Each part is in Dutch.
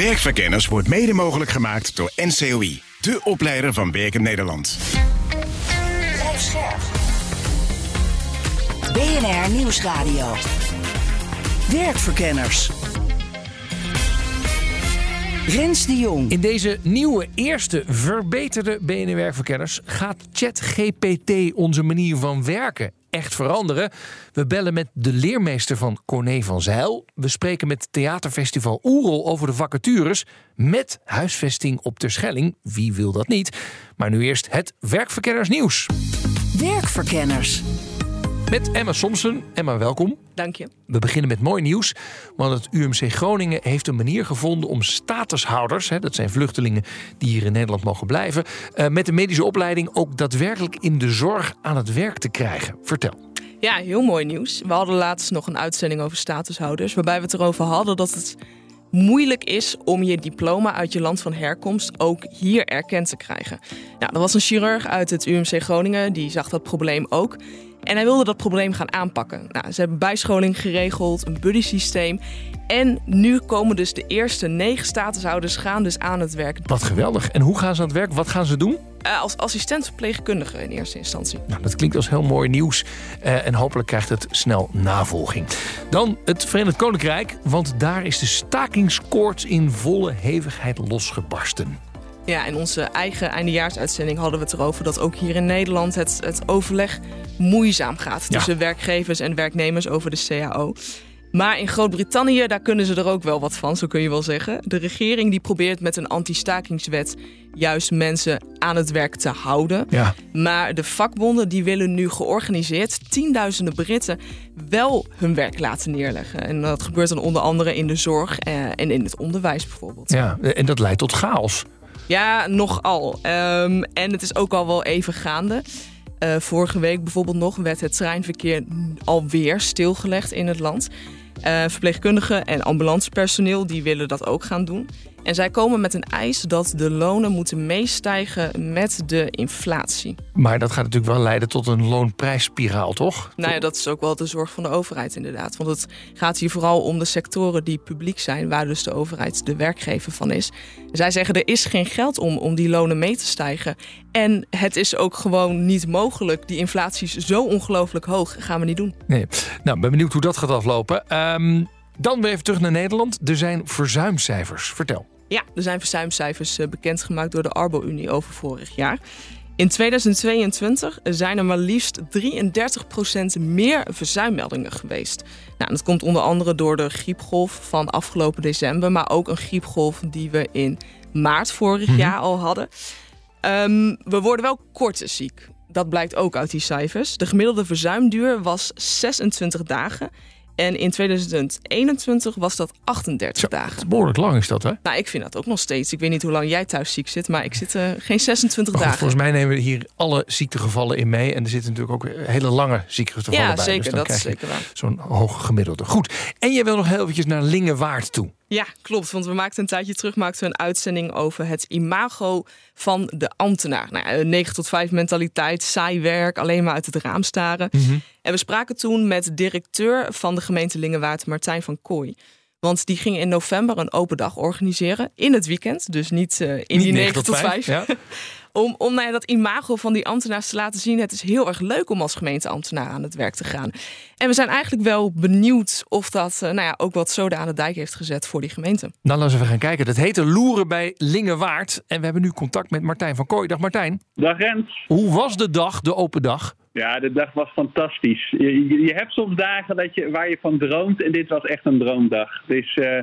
Werkverkenners wordt mede mogelijk gemaakt door NCOI, de opleider van Werken Nederland. Blijf scherp. BNR Nieuwsradio. Werkverkenners. Rens de Jong. In deze nieuwe, eerste, verbeterde BNR Werkverkenners gaat ChatGPT onze manier van werken echt veranderen. We bellen met de leermeester van Corné van Zijl. We spreken met Theaterfestival Oerol over de vacatures. Met huisvesting op Terschelling. Wie wil dat niet? Maar nu eerst het Werkverkennersnieuws. Werkverkenners. Met Emma Somsen. Emma, welkom. Dank je. We beginnen met mooi nieuws. Want het UMC Groningen heeft een manier gevonden om statushouders, hè, dat zijn vluchtelingen die hier in Nederland mogen blijven, eh, met een medische opleiding ook daadwerkelijk in de zorg aan het werk te krijgen. Vertel. Ja, heel mooi nieuws. We hadden laatst nog een uitzending over statushouders, waarbij we het erover hadden dat het moeilijk is om je diploma uit je land van herkomst ook hier erkend te krijgen. Nou, er was een chirurg uit het UMC Groningen, die zag dat probleem ook. En hij wilde dat probleem gaan aanpakken. Nou, ze hebben bijscholing geregeld, een buddy-systeem. En nu komen dus de eerste negen statushouders gaan dus aan het werk. Wat geweldig. En hoe gaan ze aan het werk? Wat gaan ze doen? Uh, als assistent verpleegkundige in eerste instantie. Nou, dat klinkt als heel mooi nieuws. Uh, en hopelijk krijgt het snel navolging. Dan het Verenigd Koninkrijk, want daar is de stakingskoorts in volle hevigheid losgebarsten. Ja, in onze eigen eindejaarsuitzending hadden we het erover dat ook hier in Nederland het, het overleg moeizaam gaat tussen werkgevers en werknemers over de CAO. Maar in Groot-Brittannië, daar kunnen ze er ook wel wat van, zo kun je wel zeggen. De regering die probeert met een anti-stakingswet juist mensen aan het werk te houden. Ja. Maar de vakbonden die willen nu georganiseerd tienduizenden Britten wel hun werk laten neerleggen. En dat gebeurt dan onder andere in de zorg eh, en in het onderwijs bijvoorbeeld. Ja, en dat leidt tot chaos. Ja, nogal. Um, en het is ook al wel even gaande. Uh, vorige week bijvoorbeeld nog werd het treinverkeer alweer stilgelegd in het land. Uh, verpleegkundigen en ambulancepersoneel die willen dat ook gaan doen. En zij komen met een eis dat de lonen moeten meestijgen met de inflatie. Maar dat gaat natuurlijk wel leiden tot een loonprijsspiraal, toch? Nou ja, dat is ook wel de zorg van de overheid inderdaad. Want het gaat hier vooral om de sectoren die publiek zijn... waar dus de overheid de werkgever van is. Zij zeggen er is geen geld om om die lonen mee te stijgen. En het is ook gewoon niet mogelijk. Die inflatie is zo ongelooflijk hoog. gaan we niet doen. Nee. Nou, ben benieuwd hoe dat gaat aflopen. Um... Dan weer even terug naar Nederland. Er zijn verzuimcijfers. Vertel. Ja, er zijn verzuimcijfers eh, bekendgemaakt door de Arbo-Unie over vorig jaar. In 2022 zijn er maar liefst 33% meer verzuimmeldingen geweest. Nou, dat komt onder andere door de griepgolf van afgelopen december, maar ook een griepgolf die we in maart vorig mhm. jaar al hadden. Um, we worden wel korter ziek. Dat blijkt ook uit die cijfers. De gemiddelde verzuimduur was 26 dagen. En in 2021 was dat 38 dagen. Behoorlijk lang is dat, hè? Nou, ik vind dat ook nog steeds. Ik weet niet hoe lang jij thuis ziek zit, maar ik zit uh, geen 26 dagen. Volgens mij nemen we hier alle ziektegevallen in mee. En er zitten natuurlijk ook hele lange ziektegevallen ja, bij. Zeker, dus dat is zeker waar. Zo'n hoge gemiddelde. Goed. En je wil nog heel eventjes naar Lingewaard toe. Ja, klopt. Want we maakten een tijdje terug maakten we een uitzending over het imago van de ambtenaar. Nou, 9 tot 5 mentaliteit, saai werk, alleen maar uit het raam staren. Mhm. En we spraken toen met directeur van de gemeente Lingewaard, Martijn van Kooi. Want die ging in november een open dag organiseren in het weekend. Dus niet uh, in niet die 9 tot 5. Ja. om, om nou ja, dat imago van die ambtenaars te laten zien. Het is heel erg leuk om als gemeenteambtenaar aan het werk te gaan. En we zijn eigenlijk wel benieuwd of dat uh, nou ja, ook wat zoden aan de dijk heeft gezet voor die gemeente. Nou, laten we gaan kijken. Dat heette Loeren bij Lingewaard. En we hebben nu contact met Martijn van Kooi. Dag Martijn. Dag Rens. Hoe was de dag, de open dag? Ja, de dag was fantastisch. Je, je, hebt soms dagen dat je, waar je van droomt en dit was echt een droomdag. Dus uh,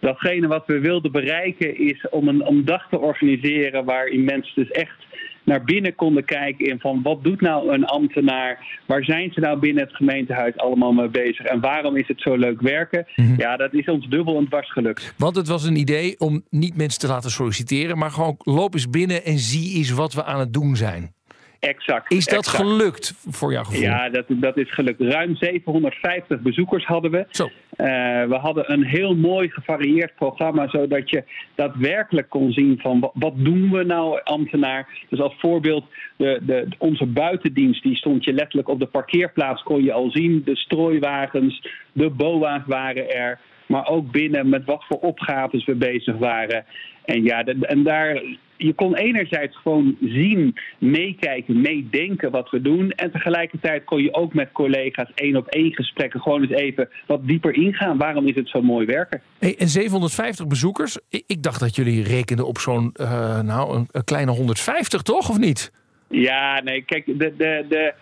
datgene wat we wilden bereiken is om een om dag te organiseren waarin mensen dus echt naar binnen konden kijken in van wat doet nou een ambtenaar? Waar zijn ze nou binnen het gemeentehuis allemaal mee bezig? En waarom is het zo leuk werken? Mhm. Ja, dat is ons dubbel en dwars gelukt. Want het was een idee om niet mensen te laten solliciteren, maar gewoon loop eens binnen en zie eens wat we aan het doen zijn. Exact. Is dat gelukt voor jouw gevoel? Ja, dat, dat is gelukt. Ruim 750 bezoekers hadden we. Zo. Uh, we hadden een heel mooi gevarieerd programma, zodat je daadwerkelijk kon zien van wat, doen we nou ambtenaar. Dus als voorbeeld, de, de, onze buitendienst, die stond je letterlijk op de parkeerplaats, kon je al zien. De strooiwagens, de boa's waren er. Maar ook binnen met wat voor opgaves we bezig waren. En ja, en daar, je kon enerzijds gewoon zien, meekijken, meedenken wat we doen. En tegelijkertijd kon je ook met collega's één op één gesprekken gewoon eens even wat dieper ingaan. Waarom is het zo mooi werken? Hey, en 750 bezoekers. Ik dacht dat jullie rekenden op zo'n uh, nou, een, een, kleine 150, toch? Of niet? Ja, nee, kijk, de, de, de,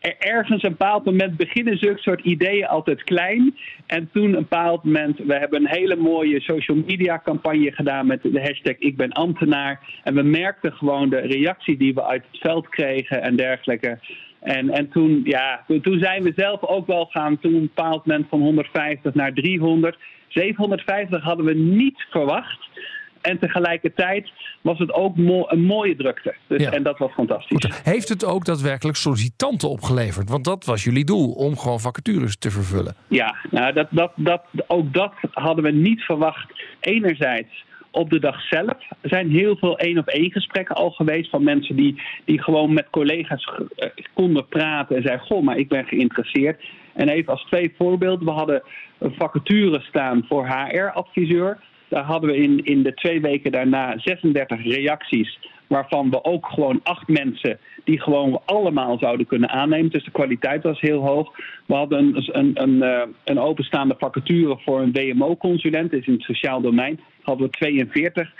ergens een bepaald moment beginnen zulke soort ideeën altijd klein. En toen een bepaald moment, we hebben een hele mooie social media campagne gedaan met de hashtag Ik ben ambtenaar. En we merkten gewoon de reactie die we uit het veld kregen en dergelijke. En, en toen, ja, toen, zijn we zelf ook wel gaan, toen een bepaald moment van 150 naar 300. 750 hadden we niet verwacht. En tegelijkertijd was het ook een mooie drukte. Dus, En dat was fantastisch. Heeft het ook daadwerkelijk sollicitanten opgeleverd? Want dat was jullie doel, om gewoon vacatures te vervullen. Ja, nou, dat, dat, dat, ook dat hadden we niet verwacht. Enerzijds op de dag zelf zijn heel veel één op één gesprekken al geweest van mensen die, die gewoon met collega's eh, konden praten en zeiden: Goh, maar ik ben geïnteresseerd. En even als twee voorbeelden: we hadden een vacature staan voor HR-adviseur. Daar hadden we in, in de twee weken daarna 36 reacties. Waarvan we ook gewoon acht mensen die gewoon allemaal zouden kunnen aannemen. Dus de kwaliteit was heel hoog. We hadden een, een, een, eh, een openstaande vacature voor een WMO-consulent. Is in het sociaal domein. Hadden we 42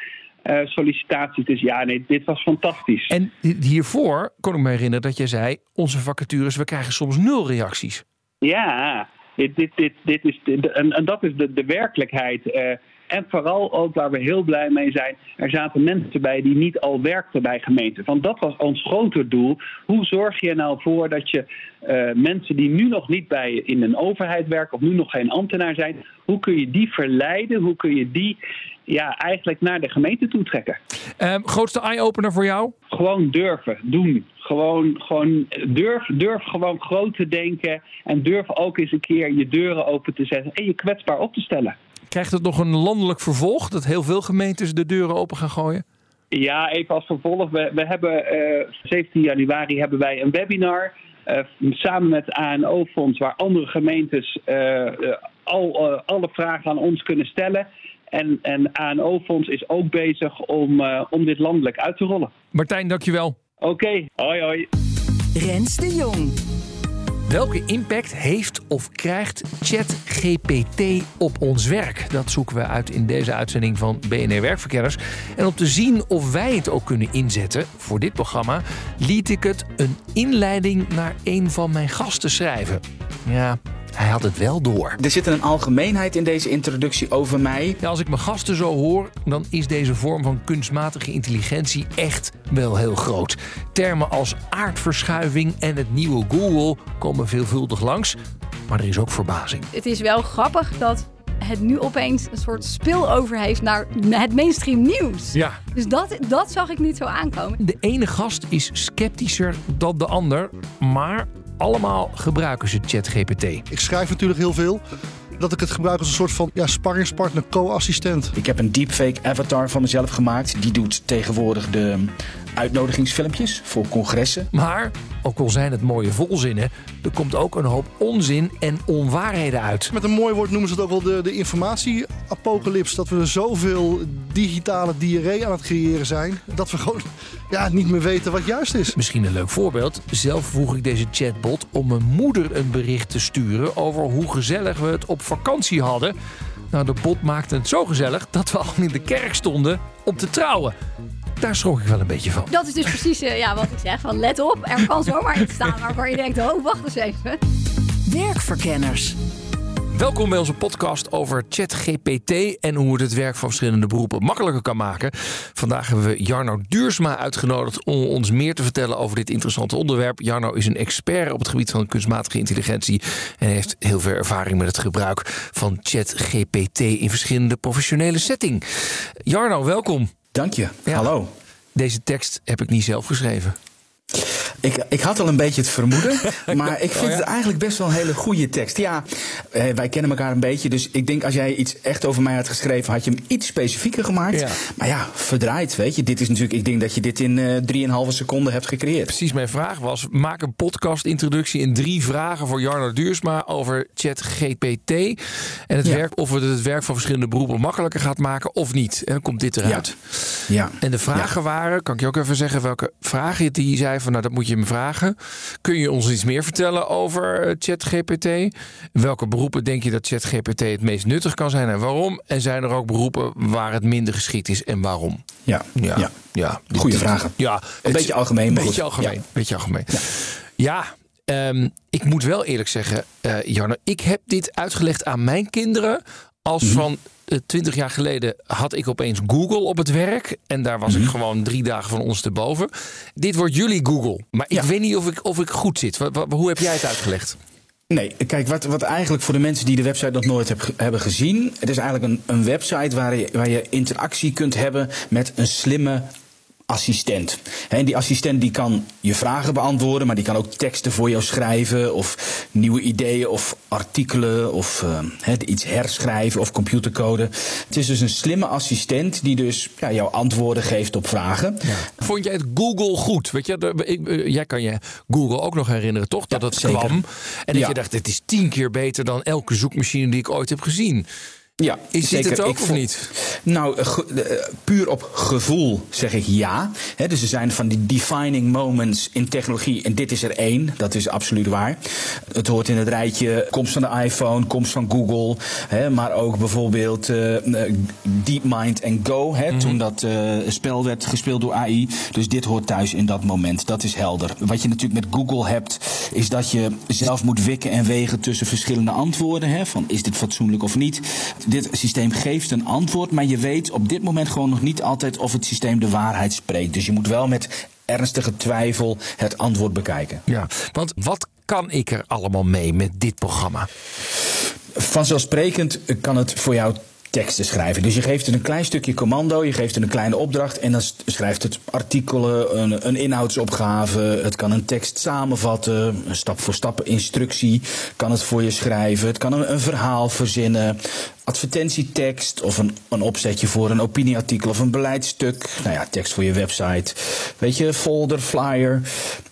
uh, sollicitaties. Dus ja, nee, dit was fantastisch. En hiervoor kon ik me herinneren dat je zei: onze vacatures, we krijgen soms nul reacties. Ja, dit, dit, dit, dit is en, en, dat is de, de werkelijkheid. Uh, en vooral ook waar we heel blij mee zijn, er zaten mensen bij die niet al werkten bij gemeenten. Want dat was ons groter doel. Hoe zorg je er nou voor dat je uh, mensen die nu nog niet bij in een overheid werken of nu nog geen ambtenaar zijn, hoe kun je die verleiden? Hoe kun je die ja, eigenlijk naar de gemeente toe trekken? Um, grootste eye-opener voor jou? Gewoon durven, doen. Gewoon, gewoon durf, durf gewoon groot te denken. En durf ook eens een keer je deuren open te zetten en je kwetsbaar op te stellen. Krijgt het nog een landelijk vervolg dat heel veel gemeentes de deuren open gaan gooien? Ja, even als vervolg. We, we hebben uh, eh, 17 januari hebben wij een webinar. Uh, samen met het ANO-fonds, waar andere gemeentes uh, al, alle vragen aan ons kunnen stellen. En, en ANO-fonds is ook bezig om, om dit landelijk uit te rollen. Martijn, dankjewel. Oké, hoi hoi. Rens de Jong. Welke impact heeft of krijgt ChatGPT op ons werk? Dat zoeken we uit in deze uitzending van BNR Werkverkenners. En om te zien of wij het ook kunnen inzetten voor dit programma, liet ik het een inleiding naar een van mijn gasten schrijven. Ja, hij had het wel door. Er zit een algemeenheid in deze introductie over mij. Ja, als ik mijn gasten zo hoor, dan is deze vorm van kunstmatige intelligentie echt wel heel groot. Termen als aardverschuiving en het nieuwe Google komen veelvuldig langs. Maar er is ook verbazing. Het is wel grappig dat het nu opeens een soort spillover heeft naar het mainstream nieuws. Ja. Dus dat, dat zag ik niet zo aankomen. De ene gast is sceptischer dan de ander, maar allemaal gebruiken ze ChatGPT. Ik schrijf natuurlijk heel veel dat ik het gebruik als een soort van ja, sparringspartner, co-assistent. Ik heb een deepfake avatar van mezelf gemaakt. Die doet tegenwoordig de uitnodigingsfilmpjes voor congressen. Maar, ook al zijn het mooie volzinnen, er komt ook een hoop onzin en onwaarheden uit. Met een mooi woord noemen ze het ook wel de, de informatie-apocalyps. Dat we er zoveel digitale diarree aan het creëren zijn, dat we gewoon ja, niet meer weten wat juist is. Misschien een leuk voorbeeld. Zelf vroeg ik deze chatbot om mijn moeder een bericht te sturen over hoe gezellig we het op vakantie hadden. Nou, de bot maakte het zo gezellig dat we al in de kerk stonden om te trouwen. Daar schrok ik wel een beetje van. Dat is dus precies uh, ja, wat ik zeg. Van let op, er kan zomaar iets staan waarvan je denkt... oh, wacht eens even. Werkverkenners. Welkom bij onze podcast over ChatGPT en hoe het het werk van verschillende beroepen makkelijker kan maken. Vandaag hebben we Jarno Duursma uitgenodigd om ons meer te vertellen over dit interessante onderwerp. Jarno is een expert op het gebied van kunstmatige intelligentie en heeft heel veel ervaring met het gebruik van ChatGPT in verschillende professionele settings. Jarno, welkom. Dank je. Hallo. Deze tekst heb ik niet zelf geschreven. Ik, ik had al een beetje het vermoeden, maar ik vind Oh ja? het eigenlijk best wel een hele goede tekst. Ja, eh, wij kennen elkaar een beetje, dus ik denk als jij iets echt over mij had geschreven, had je hem iets specifieker gemaakt. Ja. Maar ja, verdraaid, weet je. Dit is natuurlijk, ik denk dat je dit in eh 3,5 seconden hebt gecreëerd. Precies, mijn vraag was: maak een podcast-introductie in drie vragen voor Jarno Duursma over ChatGPT. En het Ja. werk, of het het werk van verschillende beroepen makkelijker gaat maken of niet. En dan komt dit eruit. Ja. En de vragen waren, kan ik je ook even zeggen welke vragen die zei van nou dat moet je me vragen. Kun je ons iets meer vertellen over eh, ChatGPT? Welke beroepen denk je dat ChatGPT het meest nuttig kan zijn en waarom? En zijn er ook beroepen waar het minder geschikt is en waarom? Ja. Ja, ja. ja. Goeie Dit- vragen. Ja, Een beetje algemeen, maar Beetje algemeen. Ja. Beetje algemeen. Ja, ehm, ik moet wel eerlijk zeggen, eh Jarno, ik heb dit uitgelegd aan mijn kinderen als Mhm. van twintig jaar geleden had ik opeens Google op het werk en daar was ik Mhm. gewoon drie dagen van ons te boven. Dit wordt jullie Google, maar ik Ja. weet niet of ik, of ik goed zit. Wa- wa- hoe heb jij het uitgelegd? Nee, kijk, wat, wat eigenlijk voor de mensen die de website nog nooit heb, hebben gezien. Het is eigenlijk een, een website waar je, waar je interactie kunt hebben met een slimme assistent. En die assistent die kan je vragen beantwoorden, maar die kan ook teksten voor jou schrijven. Of nieuwe ideeën of artikelen of eh, iets herschrijven of computercode. Het is dus een slimme assistent die dus ja, jou antwoorden geeft op vragen. Vond jij het Google goed? Weet je, ik, eh, jij kan je Google ook nog herinneren, toch? Dat Ja, het zeker. kwam. En dat je dacht, dit is tien keer beter dan elke zoekmachine die ik ooit heb gezien. Ja, Is dit zeker. het ook Ik of niet? Nou, eh, ge- eh, puur op gevoel zeg ik ja. Dus er zijn van die defining moments in technologie. En dit is er één, dat is absoluut waar. Het hoort in het rijtje komst van de iPhone, komst van Google. Maar ook bijvoorbeeld eh, eh, DeepMind en Go. Hè, Toen dat spel werd gespeeld door AI. Dus dit hoort thuis in dat moment. Dat is helder. Wat je natuurlijk met Google hebt, is dat je zelf moet wikken en wegen tussen verschillende antwoorden. Hè, van is dit fatsoenlijk of niet? Dit systeem geeft een antwoord, maar je weet op dit moment gewoon nog niet altijd of het systeem de waarheid spreekt. Dus je moet wel met ernstige twijfel het antwoord bekijken. Ja, want wat kan ik er allemaal mee met dit programma? Vanzelfsprekend kan het voor jou teksten schrijven. Dus je geeft het een klein stukje commando, je geeft het een kleine opdracht en dan schrijft het artikelen, een, een inhoudsopgave. Het kan een tekst samenvatten, een stap voor stap instructie kan het voor je schrijven. Het kan een, een verhaal verzinnen, advertentietekst of een, een opzetje voor een opinieartikel of een beleidstuk. Nou ja, tekst voor je website. Weet je, folder, flyer.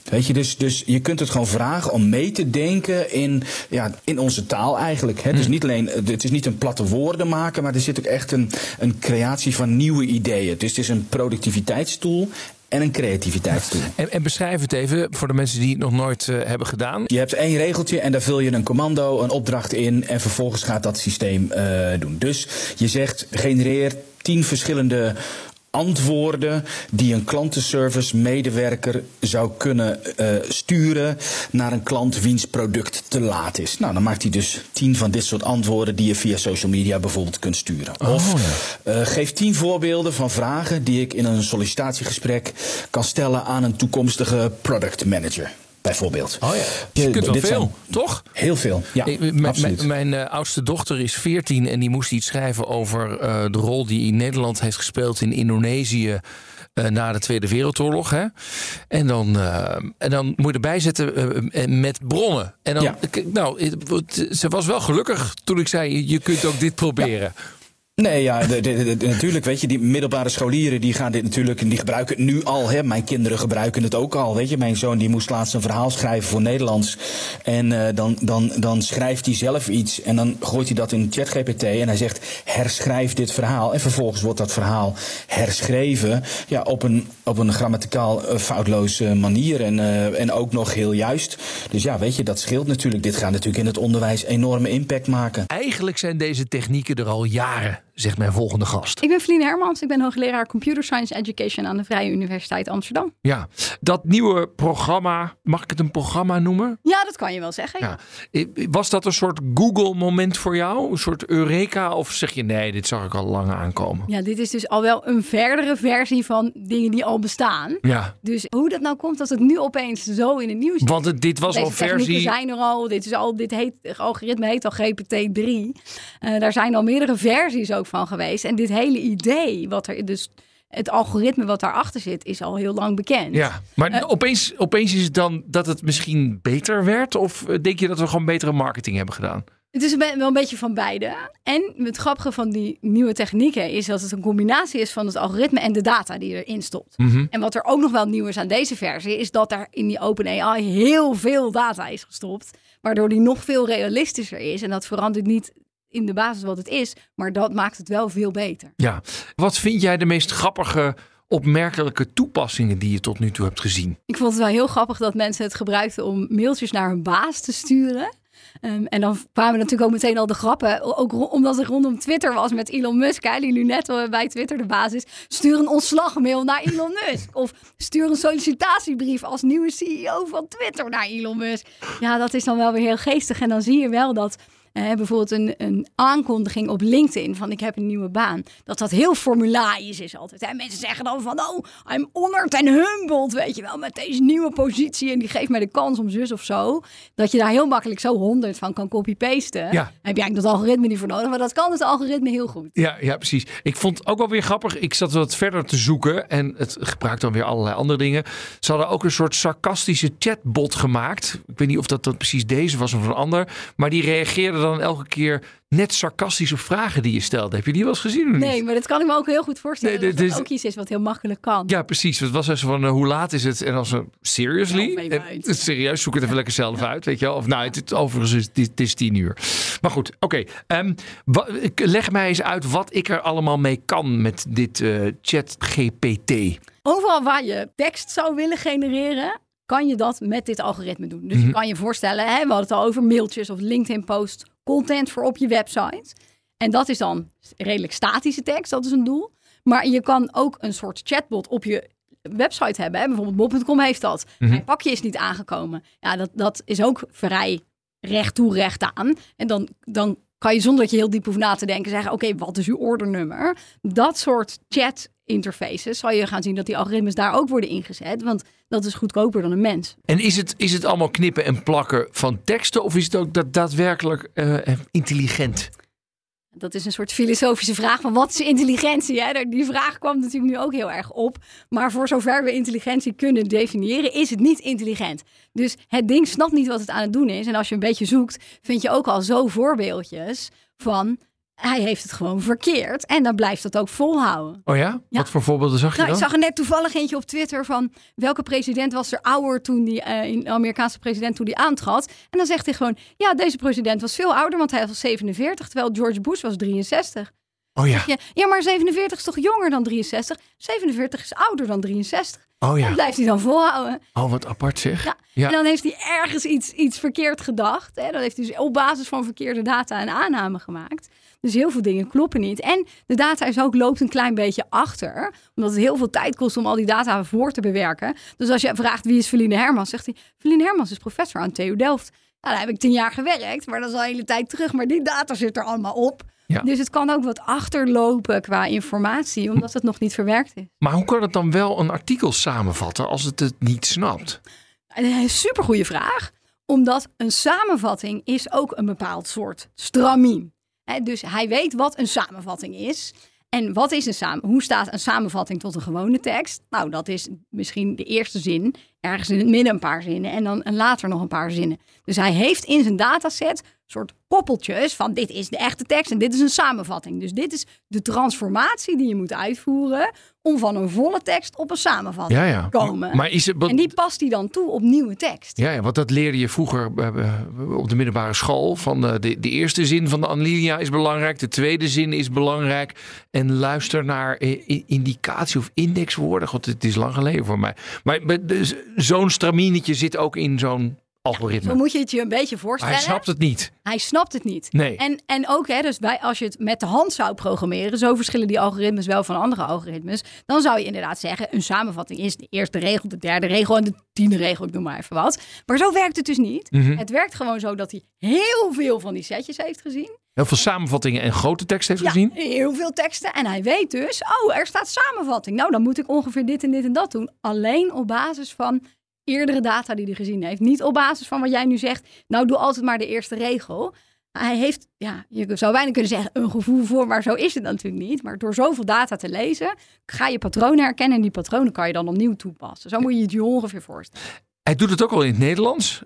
Weet je, dus, dus je kunt het gewoon vragen om mee te denken in, ja, in onze taal eigenlijk. Hè. Dus niet alleen, het is niet een platte woorden maken, maar er zit ook echt een, een creatie van nieuwe ideeën. Dus het is een productiviteitstool en een creativiteitstool. En, en beschrijf het even voor de mensen die het nog nooit eh, hebben gedaan. Je hebt één regeltje en daar vul je een commando, een opdracht in en vervolgens gaat dat systeem eh, doen. Dus je zegt genereer tien verschillende antwoorden die een klantenservice medewerker zou kunnen eh, sturen naar een klant wiens product te laat is. Nou, dan maakt hij dus tien van dit soort antwoorden die je via social media bijvoorbeeld kunt sturen. of eh, geef tien voorbeelden van vragen die ik in een sollicitatiegesprek kan stellen aan een toekomstige product manager. Bijvoorbeeld. Oh ja, je kunt wel veel, zijn- toch? Heel veel, ja, absoluut. mijn eh, oudste dochter is 14 en die moest iets schrijven over eh, de rol die in Nederland heeft gespeeld in Indonesië. eh, na de Tweede Wereldoorlog. Hè? En, dan, en dan moet je erbij zetten met bronnen. En dan, Ja. nou, het- ze was wel gelukkig toen ik zei: je kunt ook dit proberen. Nee, ja, de, de- de- natuurlijk, weet je, die middelbare scholieren die gaan dit natuurlijk, die gebruiken het nu al. Hè. Mijn kinderen gebruiken het ook al, weet je. Mijn zoon die moest laatst een verhaal schrijven voor Nederlands. En eh, dan, dan, dan schrijft hij zelf iets en dan gooit hij dat in ChatGPT en hij zegt, herschrijf dit verhaal. En vervolgens wordt dat verhaal herschreven, ja, op een, op een grammaticaal eh, foutloze manier en, eh, en ook nog heel juist. Dus ja, weet je, dat scheelt natuurlijk. Dit gaat natuurlijk in het onderwijs enorme impact maken. Eigenlijk zijn deze technieken er al jaren, zegt mijn volgende gast. Ik ben Feline Hermans, ik ben hoogleraar Computer Science Education aan de Vrije Universiteit Amsterdam. Ja, dat nieuwe programma, mag ik het een programma noemen? Ja, dat kan je wel zeggen. Ja. Was dat een soort Google-moment voor jou? Een soort Eureka? Of zeg je nee, dit zag ik al lang aankomen? Ja, dit is dus al wel een verdere versie van dingen die al bestaan. Ja, Dus hoe dat nou komt dat het nu opeens zo in het nieuws is. want het, dit was Deze al versie... zijn er al. Dit, is al, dit heet, het algoritme heet al GPT-3. Eh, daar zijn al meerdere versies ook van geweest. En dit hele idee, wat er dus het algoritme wat daarachter zit is al heel lang bekend. Ja, maar Eh, opeens, opeens is het dan dat het misschien beter werd? Of eh, denk je dat we gewoon betere marketing hebben gedaan? Het is wel een beetje van beide. En het grappige van die nieuwe technieken is dat het een combinatie is van het algoritme en de data die erin stopt. Mhm. En wat er ook nog wel nieuw is aan deze versie, is dat er in die OpenAI heel veel data is gestopt. Waardoor die nog veel realistischer is. En dat verandert niet in de basis wat het is, maar dat maakt het wel veel beter. Ja. Wat vind jij de meest grappige, opmerkelijke toepassingen die je tot nu toe hebt gezien? Ik vond het wel heel grappig dat mensen het gebruikten om mailtjes naar hun baas te sturen. Ehm, en dan kwamen natuurlijk ook meteen al de grappen. Ook omdat het rondom Twitter was met Elon Musk, hè, die nu net eh, bij Twitter de baas is. Stuur een ontslagmail naar Elon Musk. Of stuur een sollicitatiebrief als nieuwe CEO van Twitter naar Elon Musk. Ja, dat is dan wel weer heel geestig. En dan zie je wel dat eh, bijvoorbeeld een, een aankondiging op LinkedIn van ik heb een nieuwe baan. Dat dat heel formulaisch is altijd. Hè? Mensen zeggen dan van oh, I'm honored en humbled, weet je wel, met deze nieuwe positie. En die geeft mij de kans om zus of zo. Dat je daar heel makkelijk zo honderd van kan copy-pasten. Ja. Heb je eigenlijk dat algoritme niet voor nodig, maar dat kan het algoritme heel goed. Ja, ja, precies. Ik vond het ook wel weer grappig. Ik zat wat verder te zoeken en het gebruikt dan weer allerlei andere dingen. Ze hadden ook een soort sarcastische chatbot gemaakt. Ik weet niet of dat, dat precies deze was of een ander. Maar die reageerde dan elke keer net sarcastisch op vragen die je stelde. Heb je die wel eens gezien? of niet? Nee, maar dat kan ik me ook heel goed voorstellen. Nee, dat is- ook iets is wat heel makkelijk kan. Ja, precies. Het was dus van uh, hoe laat is het? En dan zo, seriously? En- uit. serieus, zoek het even lekker zelf uit, weet je wel? Of nou, het, het- overigens is het, het is tien uur. Maar goed, oké. Ehm, wa- ik- leg mij eens uit wat ik er allemaal mee kan met dit eh, chat GPT. Overal waar je tekst zou willen genereren, kan je dat met dit algoritme doen. Dus je kan je voorstellen, hè, we hadden het al over mailtjes of LinkedIn-post, content voor op je website. En dat is dan redelijk statische tekst, dat is een doel. Maar je kan ook een soort chatbot op je website hebben. Hè? Bijvoorbeeld bol.com heeft dat. Mijn pakje is niet aangekomen. Ja, dat, dat is ook vrij recht toe, recht aan. En dan, dan kan je zonder dat je heel diep hoeft na te denken zeggen... oké, wat is uw ordernummer? Dat soort chat interfaces zal je gaan zien dat die algoritmes daar ook worden ingezet. Want dat is goedkoper dan een mens. En is het, is het allemaal knippen en plakken van teksten? Of is het ook dat daadwerkelijk eh, intelligent? Dat is een soort filosofische vraag van wat is intelligentie? Hè? Die vraag kwam natuurlijk nu ook heel erg op. Maar voor zover we intelligentie kunnen definiëren, is het niet intelligent. Dus het ding snapt niet wat het aan het doen is. En als je een beetje zoekt, vind je ook al zo voorbeeldjes van hij heeft het gewoon verkeerd. En dan blijft dat ook volhouden. Oh ja? Ja. Wat voor voorbeelden zag je Nou, dan? ik zag er net toevallig eentje op Twitter van welke president was er ouder toen die eh, Amerikaanse president toen die aantrad. En dan zegt hij gewoon: ja, deze president was veel ouder, want hij was 47, terwijl George Bush was 63. Oh ja. Ja, ja, maar 47 is toch jonger dan 63? 47 is ouder dan 63. Oh Dat ja. blijft hij dan volhouden. Oh, wat apart zeg. Ja. Ja. En dan heeft hij ergens iets, iets verkeerd gedacht. Hè? Dan heeft hij dus op basis van verkeerde data een aanname gemaakt. Dus heel veel dingen kloppen niet. En de data is ook, loopt een klein beetje achter. Omdat het heel veel tijd kost om al die data voor te bewerken. Dus als je vraagt wie is Feline Hermans, zegt hij... Feline Hermans is professor aan TU Delft. Nou, daar heb ik tien jaar gewerkt, maar dat is al een hele tijd terug. Maar die data zit er allemaal op. Ja. Dus het kan ook wat achterlopen qua informatie, omdat het nog niet verwerkt is. Maar hoe kan het dan wel een artikel samenvatten als het het niet snapt? Een supergoeie vraag. Omdat een samenvatting is ook een bepaald soort stramien. Dus hij weet wat een samenvatting is. En wat is een samen? Hoe staat een samenvatting tot een gewone tekst? Nou, dat is misschien de eerste zin, ergens in het midden een paar zinnen en dan en later nog een paar zinnen. Dus hij heeft in zijn dataset soort koppeltjes van dit is de echte tekst en dit is een samenvatting. Dus dit is de transformatie die je moet uitvoeren om van een volle tekst op een samenvatting Ja, ja. te komen. Maar is het, wat- En die past hij dan toe op nieuwe tekst. Ja, ja, want dat leerde je vroeger eh, eh, op de middelbare school. Van eh, de, de eerste zin van de Alinea is belangrijk. De tweede zin is belangrijk. En luister naar indicatie of indexwoorden. God, het is lang geleden voor mij. Maar maar dus zo'n stramienetje zit ook in zo'n algoritme. Zo moet je het je een beetje maar voorstellen. hij snapt het niet. Hij snapt het niet. Nee. En, en ook, hè, dus bij, als je het met de hand zou programmeren, zo verschillen die algoritmes wel van andere algoritmes, dan zou je inderdaad zeggen, een samenvatting is de eerste regel, de derde regel en de tiende regel, ik noem maar even wat. Maar zo werkt het dus niet. Mhm. Het werkt gewoon zo dat hij heel veel van die setjes heeft gezien. Heel veel samenvattingen en grote tekst heeft Ja, gezien. heel veel teksten. En hij weet dus, oh, er staat samenvatting. Nou, dan moet ik ongeveer dit en dit en dat doen. Alleen op basis van eerdere data die hij gezien heeft. Niet op basis van wat jij nu zegt. Nou, doe altijd maar de eerste regel. Hij heeft, ja, je zou bijna kunnen zeggen, een gevoel voor, maar zo is het natuurlijk niet. Maar door zoveel data te lezen, ga je patronen herkennen en die patronen kan je dan opnieuw toepassen. Zo moet je het je ongeveer voorstellen. Hij doet het ook al in het Nederlands.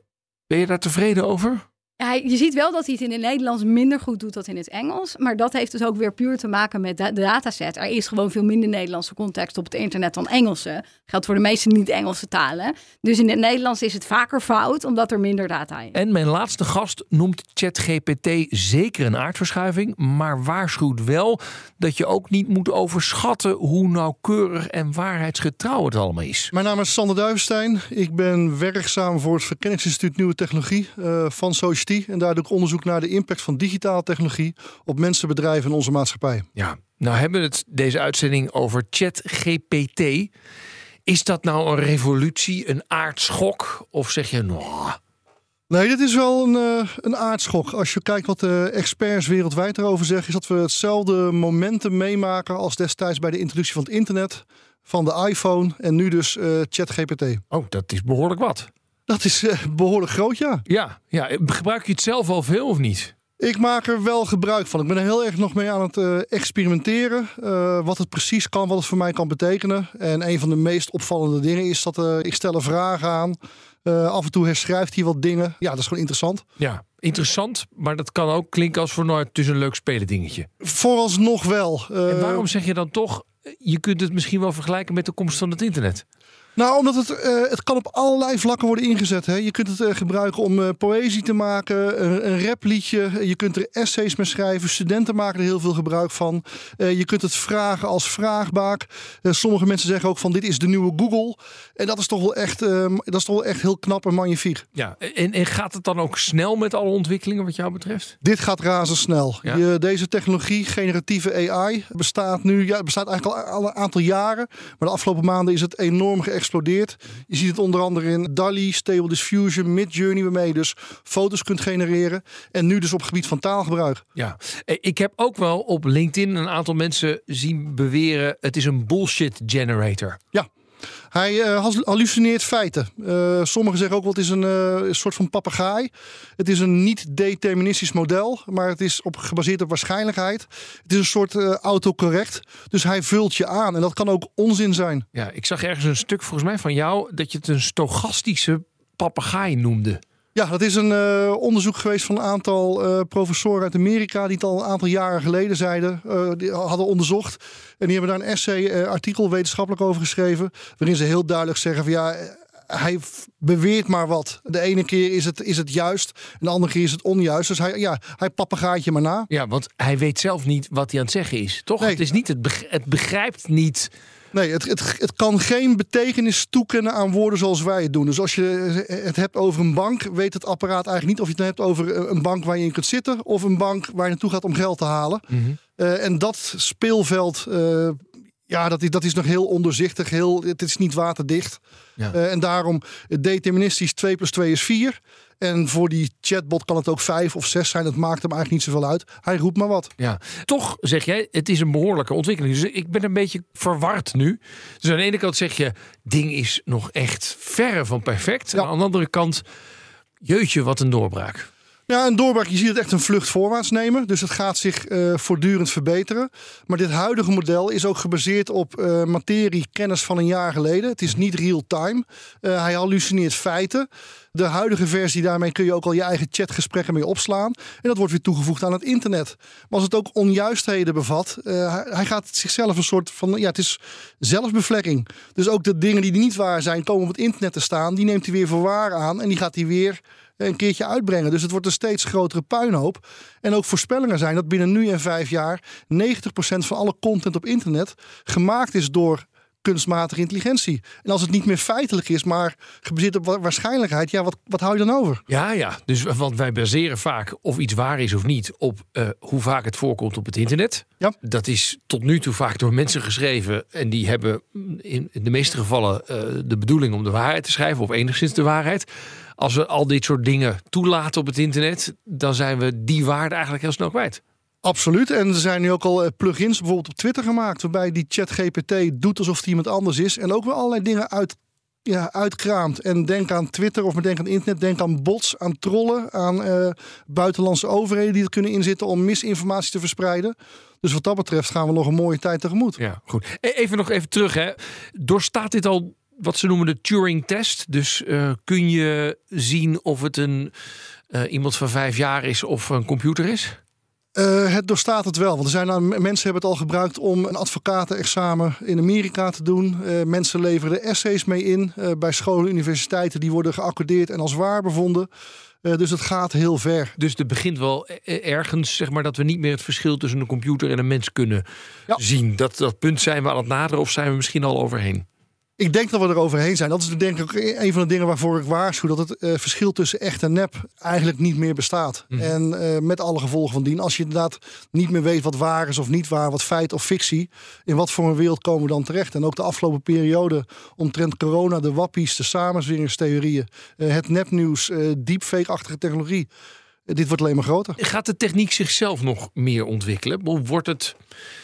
Ben je daar tevreden over? Hij, je ziet wel dat hij het in het Nederlands minder goed doet dan in het Engels. Maar dat heeft dus ook weer puur te maken met de dataset. Er is gewoon veel minder Nederlandse context op het internet dan Engelse. Geldt voor de meeste niet-Engelse talen. Dus in het Nederlands is het vaker fout, omdat er minder data is. En mijn laatste gast noemt ChatGPT zeker een aardverschuiving. Maar waarschuwt wel dat je ook niet moet overschatten hoe nauwkeurig en waarheidsgetrouw het allemaal is. Mijn naam is Sander Duivenstein. Ik ben werkzaam voor het Verkenningsinstituut Nieuwe Technologie uh, van Society. En daar doe ik onderzoek naar de impact van digitale technologie op mensen, bedrijven en onze maatschappij. Ja, nou hebben we het deze uitzending over ChatGPT. Is dat nou een revolutie, een aardschok? Of zeg je, nou... Nee, dit is wel een, uh, een aardschok. Als je kijkt wat de experts wereldwijd erover zeggen, is dat we hetzelfde momentum meemaken als destijds bij de introductie van het internet, van de iPhone en nu dus uh, ChatGPT. Oh, dat is behoorlijk wat. Dat is uh, behoorlijk groot, ja. ja. Ja, gebruik je het zelf al veel of niet? Ik maak er wel gebruik van. Ik ben er heel erg nog mee aan het uh, experimenteren. Uh, wat het precies kan, wat het voor mij kan betekenen. En een van de meest opvallende dingen is dat uh, ik stel er vragen aan. af en toe herschrijft hij wat dingen. Ja, dat is gewoon interessant. Ja, interessant. Maar dat kan ook klinken als voor nooit dus een leuk spelen dingetje. Vooralsnog wel. en waarom zeg je dan toch, je kunt het misschien wel vergelijken met de komst van het internet? Nou, omdat het, uh, het kan op allerlei vlakken worden ingezet. Hè. Je kunt het uh, gebruiken om uh, poëzie te maken, een, een rapliedje. Je kunt er essays mee schrijven. Studenten maken er heel veel gebruik van. je kunt het vragen als vraagbaak. sommige mensen zeggen ook van dit is de nieuwe Google. En dat is toch wel echt, ehm, dat is toch wel echt heel knap en magnifiek. Ja, en, en gaat het dan ook snel met alle ontwikkelingen wat jou betreft? Dit gaat razendsnel. Ja? Je, deze technologie, generatieve AI, bestaat nu, ja, bestaat eigenlijk al, al een aantal jaren. Maar de afgelopen maanden is het enorm geëxplodeerd explodeert. Je ziet het onder andere in DALI, Stable Diffusion, Midjourney, waarmee je dus foto's kunt genereren. En nu dus op het gebied van taalgebruik. Ja, ik heb ook wel op LinkedIn een aantal mensen zien beweren: het is een bullshit generator. Ja. Hij uh, hallucineert feiten. Uh, sommigen zeggen ook wel het is een, uh, een soort van papegaai. Het is een niet-deterministisch model, maar het is op, gebaseerd op waarschijnlijkheid. Het is een soort autocorrect. Dus hij vult je aan en dat kan ook onzin zijn. Ja, ik zag ergens een stuk volgens mij van jou dat je het een stochastische papegaai noemde. Ja, dat is een uh, onderzoek geweest van een aantal uh, professoren uit Amerika die het al een aantal jaren geleden zeiden, uh, die hadden onderzocht. En die hebben daar een essay, artikel wetenschappelijk over geschreven, waarin ze heel duidelijk zeggen van ja, hij beweert maar wat. De ene keer is het, is het juist en de andere keer is het onjuist. Dus hij, ja, hij papegaaitje maar na. Ja, want hij weet zelf niet wat hij aan het zeggen is, toch? Nee. Het, is niet, het, het begrijpt niet... Nee, het, het, het kan geen betekenis toekennen aan woorden zoals wij het doen. Dus als je het hebt over een bank, weet het apparaat eigenlijk niet of je het hebt over een bank waar je in kunt zitten of een bank waar je naartoe gaat om geld te halen. Mhm. Uh, en dat speelveld, uh, ja, dat is, dat is nog heel onderzichtig. Heel, het is niet waterdicht. Ja. Uh, en daarom deterministisch 2 plus 2 is 4. En voor die chatbot kan het ook vijf of zes zijn. Het maakt hem eigenlijk niet zoveel uit. Hij roept maar wat. Ja, toch zeg jij, het is een behoorlijke ontwikkeling. Dus ik ben een beetje verward nu. Dus aan de ene kant zeg je, ding is nog echt verre van perfect. Ja. Aan de andere kant, jeutje, wat een doorbraak. Ja, een doorbraak, je ziet het echt een vlucht voorwaarts nemen. Dus het gaat zich uh, voortdurend verbeteren. Maar dit huidige model is ook gebaseerd op uh, materie, kennis van een jaar geleden. Het is niet real-time. Uh, hij hallucineert feiten. De huidige versie, daarmee kun je ook al je eigen chatgesprekken mee opslaan. En dat wordt weer toegevoegd aan het internet. Maar als het ook onjuistheden bevat, hij gaat zichzelf een soort van, ja, het is zelfbevlekking. Dus ook de dingen die niet waar zijn, komen op het internet te staan. Die neemt hij weer voor waar aan en die gaat hij weer een keertje uitbrengen. Dus het wordt een steeds grotere puinhoop. En ook voorspellingen zijn dat binnen nu en vijf jaar 90% van alle content op internet gemaakt is door kunstmatige intelligentie. En als het niet meer feitelijk is, maar gebaseerd op waarschijnlijkheid, ja, wat, wat hou je dan over? Ja, ja. Dus want wij baseren vaak of iets waar is of niet op uh, hoe vaak het voorkomt op het internet. Ja. Dat is tot nu toe vaak door mensen geschreven en die hebben in de meeste gevallen uh, de bedoeling om de waarheid te schrijven of enigszins de waarheid. Als we al dit soort dingen toelaten op het internet, dan zijn we die waarde eigenlijk heel snel kwijt. Absoluut. En er zijn nu ook al plugins bijvoorbeeld op Twitter gemaakt. Waarbij die chat GPT doet alsof het iemand anders is. En ook weer allerlei dingen uit ja, uitkraamt. En denk aan Twitter of denk aan internet. Denk aan bots, aan trollen, aan uh, buitenlandse overheden die er kunnen inzitten om misinformatie te verspreiden. Dus wat dat betreft gaan we nog een mooie tijd tegemoet. Ja, goed. E, even nog even terug. Hè. Doorstaat dit al wat ze noemen de Turing-test? Dus uh, kun je zien of het een, uh, iemand van vijf jaar is of een computer is? Uh, het doorstaat het wel. Want er zijn nou, mensen hebben het al gebruikt om een advocatenexamen in Amerika te doen. Uh, mensen leveren er essays mee in uh, bij scholen en universiteiten. Die worden geaccordeerd en als waar bevonden. dus het gaat heel ver. Dus het begint wel ergens, zeg maar, dat we niet meer het verschil tussen een computer en een mens kunnen ja. zien. Dat, dat punt zijn we aan het naderen of zijn we misschien al overheen? Ik denk dat we er overheen zijn. Dat is denk ik ook een van de dingen waarvoor ik waarschuw. Dat het uh, verschil tussen echt en nep eigenlijk niet meer bestaat. Mm. En uh, met alle gevolgen van dien. Als je inderdaad niet meer weet wat waar is of niet waar. Wat feit of fictie. In wat voor een wereld komen we dan terecht. En ook de afgelopen periode omtrent corona. De wappies, de samenzweringstheorieën. Uh, het nepnieuws, deepfake-achtige technologie. dit wordt alleen maar groter. Gaat de techniek zichzelf nog meer ontwikkelen? Wordt het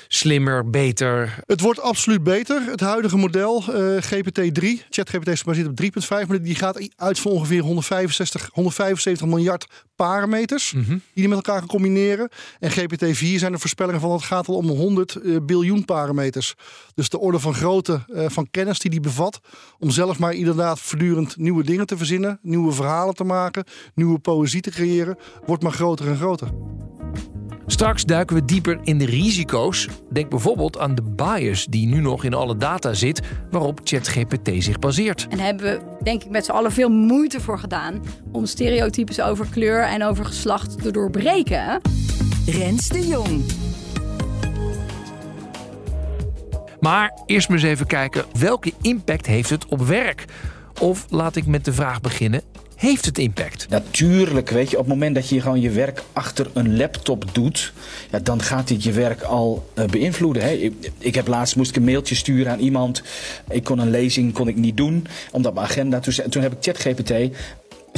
slimmer, beter? Het wordt absoluut beter. Het huidige model, uh, GPT-3, ChatGPT is gebaseerd op 3.5, maar die gaat uit van ongeveer 165, 175 miljard parameters mm -hmm. die die met elkaar gaan combineren. En GPT-4 zijn de voorspellingen van dat het gaat al om 100 uh, biljoen parameters. Dus de orde van grootte uh, van kennis die die bevat, om zelf maar inderdaad voortdurend nieuwe dingen te verzinnen, nieuwe verhalen te maken, nieuwe poëzie te creëren, wordt maar groter en groter. Straks duiken we dieper in de risico's. Denk bijvoorbeeld aan de bias die nu nog in alle data zit waarop ChatGPT zich baseert. En hebben we, denk ik, met z'n allen veel moeite voor gedaan om stereotypes over kleur en over geslacht te doorbreken. Rens de Jong. Maar eerst maar eens even kijken welke impact heeft het op werk? Of laat ik met de vraag beginnen: heeft het impact? Natuurlijk, weet je, op het moment dat je gewoon je werk achter een laptop doet, ja, dan gaat dit je werk al uh, beïnvloeden. Hè. Ik, ik, heb laatst moest ik een mailtje sturen aan iemand. Ik kon een lezing kon ik niet doen, omdat mijn agenda. Toen, toen heb ik ChatGPT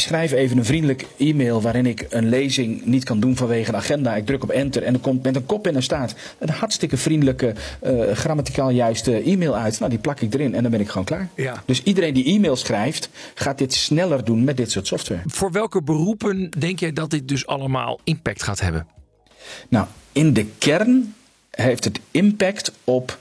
schrijf even een vriendelijk e-mail waarin ik een lezing niet kan doen vanwege de agenda. Ik druk op enter en er komt met een kop in en staat een hartstikke vriendelijke, uh, grammaticaal juiste e-mail uit. Nou, die plak ik erin en dan ben ik gewoon klaar. Ja. Dus iedereen die e-mail schrijft, gaat dit sneller doen met dit soort software. Voor welke beroepen denk jij dat dit dus allemaal impact gaat hebben? Nou, in de kern heeft het impact op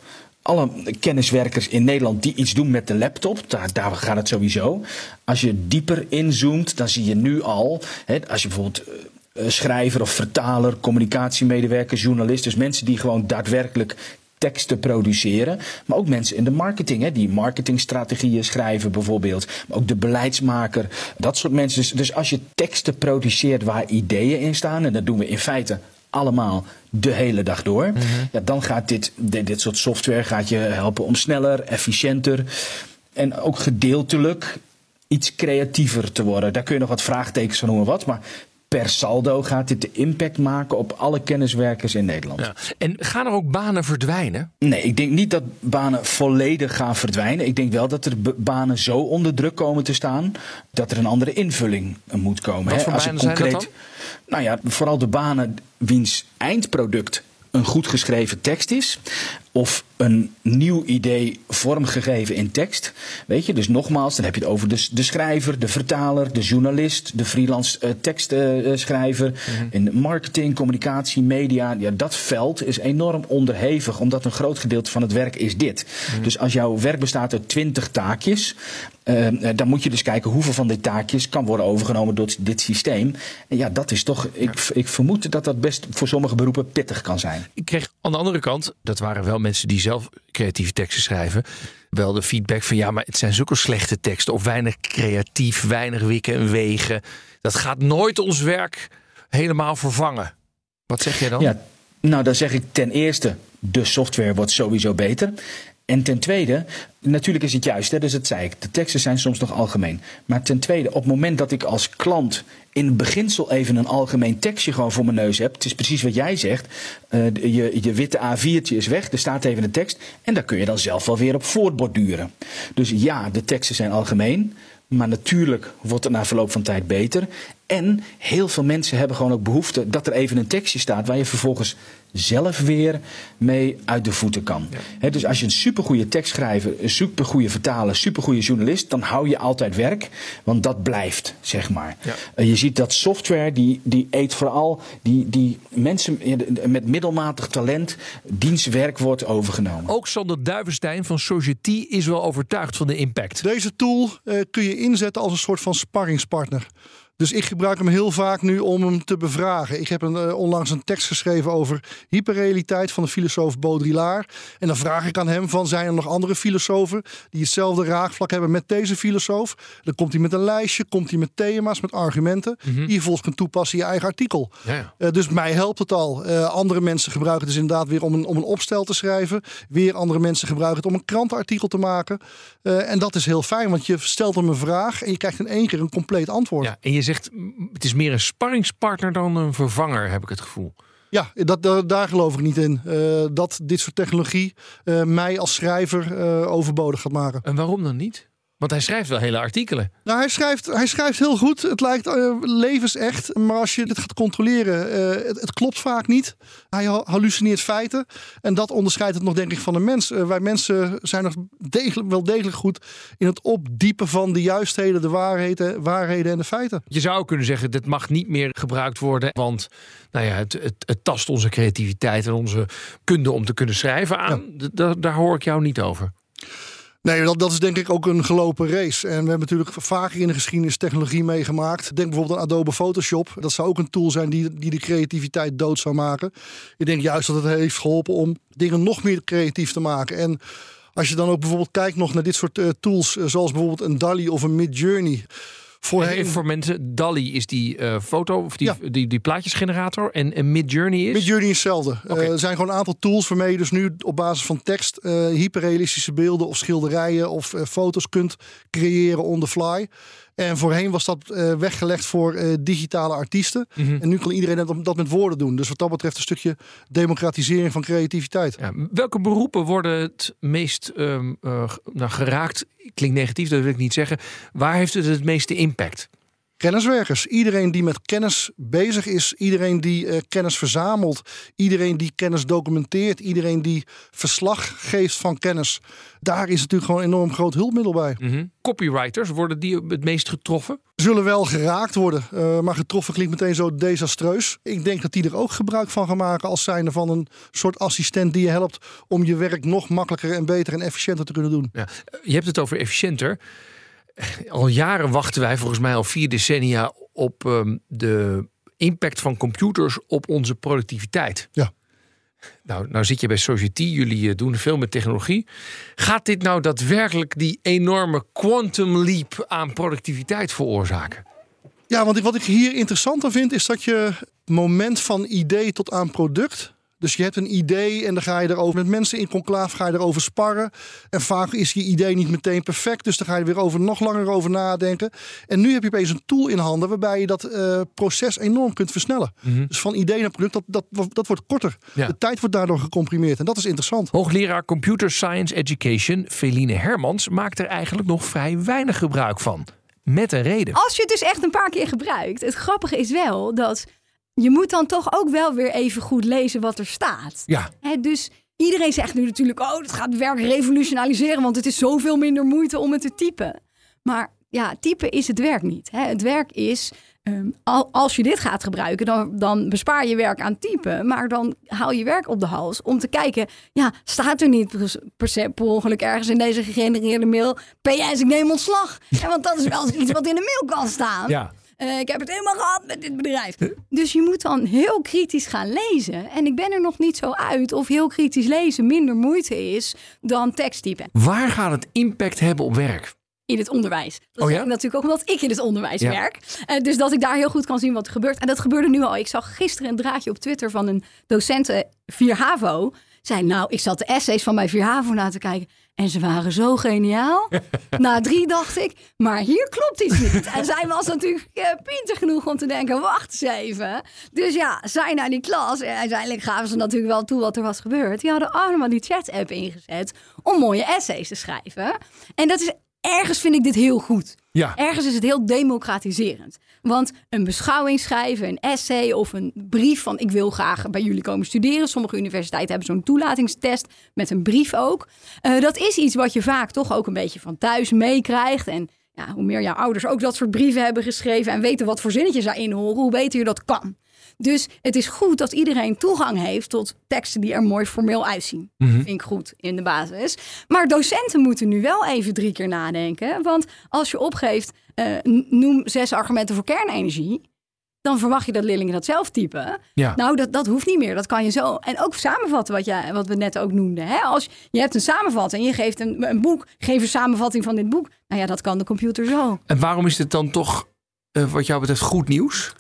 alle kenniswerkers in Nederland die iets doen met de laptop, daar, gaat het sowieso. Als je dieper inzoomt, dan zie je nu al, hè, als je bijvoorbeeld uh, schrijver of vertaler, communicatiemedewerker, journalist, dus mensen die gewoon daadwerkelijk teksten produceren. Maar ook mensen in de marketing, hè, die marketingstrategieën schrijven bijvoorbeeld. Maar ook de beleidsmaker, dat soort mensen. Dus, dus als je teksten produceert waar ideeën in staan, en dat doen we in feite allemaal de hele dag door. Mm -hmm. ja, dan gaat dit, dit, dit, soort software gaat je helpen om sneller, efficiënter en ook gedeeltelijk iets creatiever te worden. Daar kun je nog wat vraagtekens van noemen wat, maar per saldo gaat dit de impact maken op alle kenniswerkers in Nederland. Ja. En gaan er ook banen verdwijnen? Nee, ik denk niet dat banen volledig gaan verdwijnen. Ik denk wel dat er banen zo onder druk komen te staan dat er een andere invulling moet komen. Wat voor Als banen concreet, zijn dat dan? Nou ja, vooral de banen wiens eindproduct een goed geschreven tekst is. Of een nieuw idee vormgegeven in tekst. Weet je, dus nogmaals, dan heb je het over de, de schrijver, de vertaler, de journalist, de freelance uh, tekstschrijver. Uh, mm In marketing, communicatie, media. Ja, dat veld is enorm onderhevig, omdat een groot gedeelte van het werk is dit. Mm Dus als jouw werk bestaat uit twintig taakjes. Uh, dan moet je dus kijken hoeveel van die taakjes kan worden overgenomen door dit systeem. En ja, dat is toch. Ik, ja. ik vermoed dat dat best voor sommige beroepen pittig kan zijn. Ik kreeg aan de andere kant, dat waren wel mensen die zelf creatieve teksten schrijven, wel de feedback van ja, maar het zijn zulke slechte teksten of weinig creatief, weinig wikken en wegen. Dat gaat nooit ons werk helemaal vervangen. Wat zeg jij dan? Ja, nou, dan zeg ik ten eerste, de software wordt sowieso beter. En ten tweede, natuurlijk is het juist, hè, dus dat zei ik, de teksten zijn soms nog algemeen. Maar ten tweede, op het moment dat ik als klant in beginsel even een algemeen tekstje gewoon voor mijn neus heb. Het is precies wat jij zegt. Uh, je, je witte A4'tje is weg, er staat even een tekst. En daar kun je dan zelf wel weer op voortborduren. Dus ja, de teksten zijn algemeen. Maar natuurlijk wordt het na verloop van tijd beter. En heel veel mensen hebben gewoon ook behoefte dat er even een tekstje staat waar je vervolgens zelf weer mee uit de voeten kan. dus als je een supergoeie tekstschrijver, een supergoeie vertaler, supergoeie journalist, dan hou je altijd werk, want dat blijft, zeg maar. Ja. je ziet dat software, die, die eet vooral die, die mensen met middelmatig talent, dienstwerk wordt overgenomen. Ook Sander Duivenstein van Society is wel overtuigd van de impact. Deze tool uh, kun je inzetten als een soort van sparringspartner. Dus ik gebruik hem heel vaak nu om hem te bevragen. Ik heb een, uh, onlangs een tekst geschreven over hyperrealiteit van de filosoof Baudrillard. En dan vraag ik aan hem van zijn er nog andere filosofen die hetzelfde raakvlak hebben met deze filosoof. Dan komt hij met een lijstje, komt hij met thema's, met argumenten. Mm -hmm. Die je volgens kunt toepassen in je eigen artikel. Ja. Uh, dus mij helpt het al. Uh, andere mensen gebruiken het dus inderdaad weer om een, om een opstel te schrijven. Weer andere mensen gebruiken het om een krantenartikel te maken. en dat is heel fijn, want je stelt hem een vraag en je krijgt in één keer een compleet antwoord. Ja, en je zegt, het is meer een sparringspartner dan een vervanger, heb ik het gevoel. Ja, dat, daar geloof ik niet in. Uh, dat dit soort technologie uh, mij als schrijver uh, overbodig gaat maken. En waarom dan niet? Want hij schrijft wel hele artikelen. Nou, hij schrijft, hij schrijft heel goed. Het lijkt uh, levensecht. Maar als je dit gaat controleren, uh, het, het, klopt vaak niet. Hij hallucineert feiten. En dat onderscheidt het nog, denk ik, van een mens. Uh, wij mensen zijn nog degelijk, wel degelijk goed in het opdiepen van de juistheden, de waarheden, waarheden en de feiten. Je zou kunnen zeggen, dit mag niet meer gebruikt worden. Want nou ja, het, het, het tast onze creativiteit en onze kunde om te kunnen schrijven aan. Ja. Daar hoor ik jou niet over. Nee, dat, dat is denk ik ook een gelopen race. En we hebben natuurlijk vaker in de geschiedenis technologie meegemaakt. Denk bijvoorbeeld aan Adobe Photoshop. Dat zou ook een tool zijn die, die de creativiteit dood zou maken. Ik denk juist dat het heeft geholpen om dingen nog meer creatief te maken. En als je dan ook bijvoorbeeld kijkt nog naar dit soort uh, tools, uh, zoals bijvoorbeeld een DALI of een Midjourney. Voorheen... Even voor mensen, DALI is die uh, foto of die, ja. die, die plaatjesgenerator en, en Midjourney is? Midjourney is hetzelfde. Okay. Uh, er zijn gewoon een aantal tools waarmee je dus nu op basis van tekst uh, hyperrealistische beelden of schilderijen of foto's kunt creëren on the fly. En voorheen was dat uh, weggelegd voor uh, digitale artiesten. Mm -hmm. En nu kan iedereen dat, dat, met woorden doen. Dus wat dat betreft een stukje democratisering van creativiteit. Ja, welke beroepen worden het meest um, uh, nou, geraakt? Klinkt negatief, dat wil ik niet zeggen. Waar heeft het het meeste impact? Kenniswerkers. Iedereen die met kennis bezig is, iedereen die uh, kennis verzamelt, iedereen die kennis documenteert, iedereen die verslag geeft van kennis. Daar is natuurlijk gewoon een enorm groot hulpmiddel bij. Mm -hmm. Copywriters, worden die het meest getroffen? Zullen wel geraakt worden, uh, maar getroffen klinkt meteen zo desastreus. Ik denk dat die er ook gebruik van gaan maken als zijnde van een soort assistent die je helpt om je werk nog makkelijker en beter en efficiënter te kunnen doen. Ja. Je hebt het over efficiënter al jaren wachten wij, volgens mij al vier decennia, op um, de impact van computers op onze productiviteit. Ja. Nou, nou zit je bij Society, jullie doen veel met technologie. Gaat dit nou daadwerkelijk die enorme quantum leap aan productiviteit veroorzaken? Ja, want wat ik hier interessanter vind, is dat je het moment van idee tot aan product dus je hebt een idee en dan ga je erover met mensen in conclave ga je erover sparren. En vaak is je idee niet meteen perfect, dus dan ga je er weer over nog langer over nadenken. En nu heb je opeens een tool in handen waarbij je dat uh, proces enorm kunt versnellen. Mm -hmm. Dus van idee naar product, dat, dat, dat wordt korter. Ja. De tijd wordt daardoor gecomprimeerd en dat is interessant. Hoogleraar Computer Science Education, Feline Hermans, maakt er eigenlijk nog vrij weinig gebruik van. Met een reden. Als je het dus echt een paar keer gebruikt. Het grappige is wel dat je moet dan toch ook wel weer even goed lezen wat er staat. Ja. He, dus iedereen zegt nu natuurlijk, oh, dat gaat het werk revolutionaliseren, want het is zoveel minder moeite om het te typen. Maar ja, typen is het werk niet. Het werk is, um, als je dit gaat gebruiken, dan, dan bespaar je werk aan typen. Maar dan haal je werk op de hals om te kijken, ja, staat er niet per, se per ongeluk ergens in deze gegenereerde mail, PS, ik neem ontslag. Ja, want dat is wel iets wat in de mail kan staan. Ja. Uh, ik heb het helemaal gehad met dit bedrijf. Dus je moet dan heel kritisch gaan lezen. En ik ben er nog niet zo uit of heel kritisch lezen minder moeite is dan teksttypen. Waar gaat het impact hebben op werk? in het onderwijs. Dat oh ja? natuurlijk ook omdat ik in het onderwijs ja. werk. Uh, dus dat ik daar heel goed kan zien wat er gebeurt. En dat gebeurde nu al. Ik zag gisteren een draadje op Twitter van een docenten 4 HAVO. Zei, nou, ik zat de essays van mijn Vierhavo na te kijken. En ze waren zo geniaal. Na drie dacht ik, maar hier klopt iets niet. En zij was natuurlijk uh, pinter genoeg om te denken, wacht eens even. Dus ja, zij naar die klas. En uiteindelijk gaven ze natuurlijk wel toe wat er was gebeurd. Die hadden allemaal die chat-app ingezet om mooie essays te schrijven. En dat is ergens vind ik dit heel goed. Ergens is het heel democratiserend. Want een beschouwing schrijven, een essay of een brief van ik wil graag bij jullie komen studeren. Sommige universiteiten hebben zo'n toelatingstest met een brief ook. Uh, dat is iets wat je vaak toch ook een beetje van thuis meekrijgt. En ja, hoe meer jouw ouders ook dat soort brieven hebben geschreven en weten wat voor zinnetjes daarin horen, hoe beter je dat kan. Dus het is goed dat iedereen toegang heeft tot teksten die er mooi formeel uitzien. Mhm. Vind ik goed in de basis. Maar docenten moeten nu wel even drie keer nadenken. Want als je opgeeft, uh, noem zes argumenten voor kernenergie. Dan verwacht je dat leerlingen dat zelf typen. Ja. Nou, dat, dat hoeft niet meer. Dat kan je zo. En ook samenvatten, wat, jij, wat we net ook noemden. Hè? Als je hebt een samenvatting en je geeft een, een boek, geef een samenvatting van dit boek. Nou ja, dat kan de computer zo. En waarom is dit dan toch, uh, wat jou betreft, goed nieuws?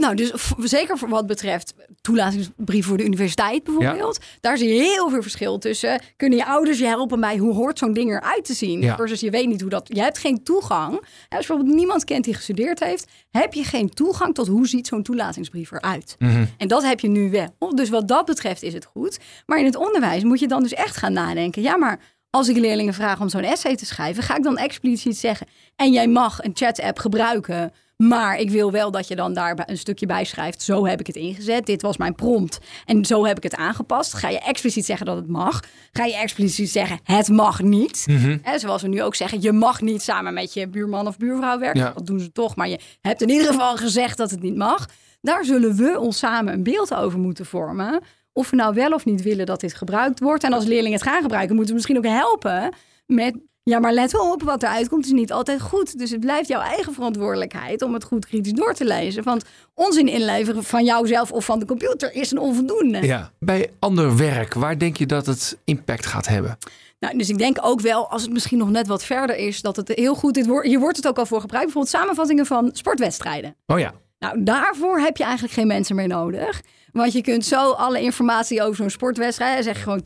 Nou, dus zeker voor wat betreft toelatingsbrief voor de universiteit bijvoorbeeld. Ja. Daar zie je heel veel verschil tussen. Kunnen je ouders je helpen bij hoe hoort zo'n ding eruit te zien? Ja. Versus je weet niet hoe dat... Je hebt geen toegang. Als bijvoorbeeld niemand kent die gestudeerd heeft... heb je geen toegang tot hoe ziet zo'n toelatingsbrief eruit. Mm -hmm. En dat heb je nu wel. Dus wat dat betreft is het goed. Maar in het onderwijs moet je dan dus echt gaan nadenken. Ja, maar als ik leerlingen vraag om zo'n essay te schrijven... ga ik dan expliciet zeggen... en jij mag een chat-app gebruiken... Maar ik wil wel dat je dan daar een stukje bij schrijft. Zo heb ik het ingezet. Dit was mijn prompt. En zo heb ik het aangepast. Ga je expliciet zeggen dat het mag? Ga je expliciet zeggen het mag niet? Mm -hmm. He, zoals we nu ook zeggen, je mag niet samen met je buurman of buurvrouw werken. Ja. Dat doen ze toch. Maar je hebt in ieder geval gezegd dat het niet mag. Daar zullen we ons samen een beeld over moeten vormen. Of we nou wel of niet willen dat dit gebruikt wordt. En als leerlingen het gaan gebruiken, moeten we misschien ook helpen met ja, maar let op, wat eruit komt is niet altijd goed. Dus het blijft jouw eigen verantwoordelijkheid om het goed kritisch door te lezen. Want onzin inleveren van jouzelf of van de computer is een onvoldoende. Ja. Bij ander werk, waar denk je dat het impact gaat hebben? Nou, dus ik denk ook wel, als het misschien nog net wat verder is, dat het heel goed is. Hier wordt het ook al voor gebruikt. Bijvoorbeeld samenvattingen van sportwedstrijden. Oh ja. Nou, daarvoor heb je eigenlijk geen mensen meer nodig. Want je kunt zo alle informatie over zo'n sportwedstrijd, zeg gewoon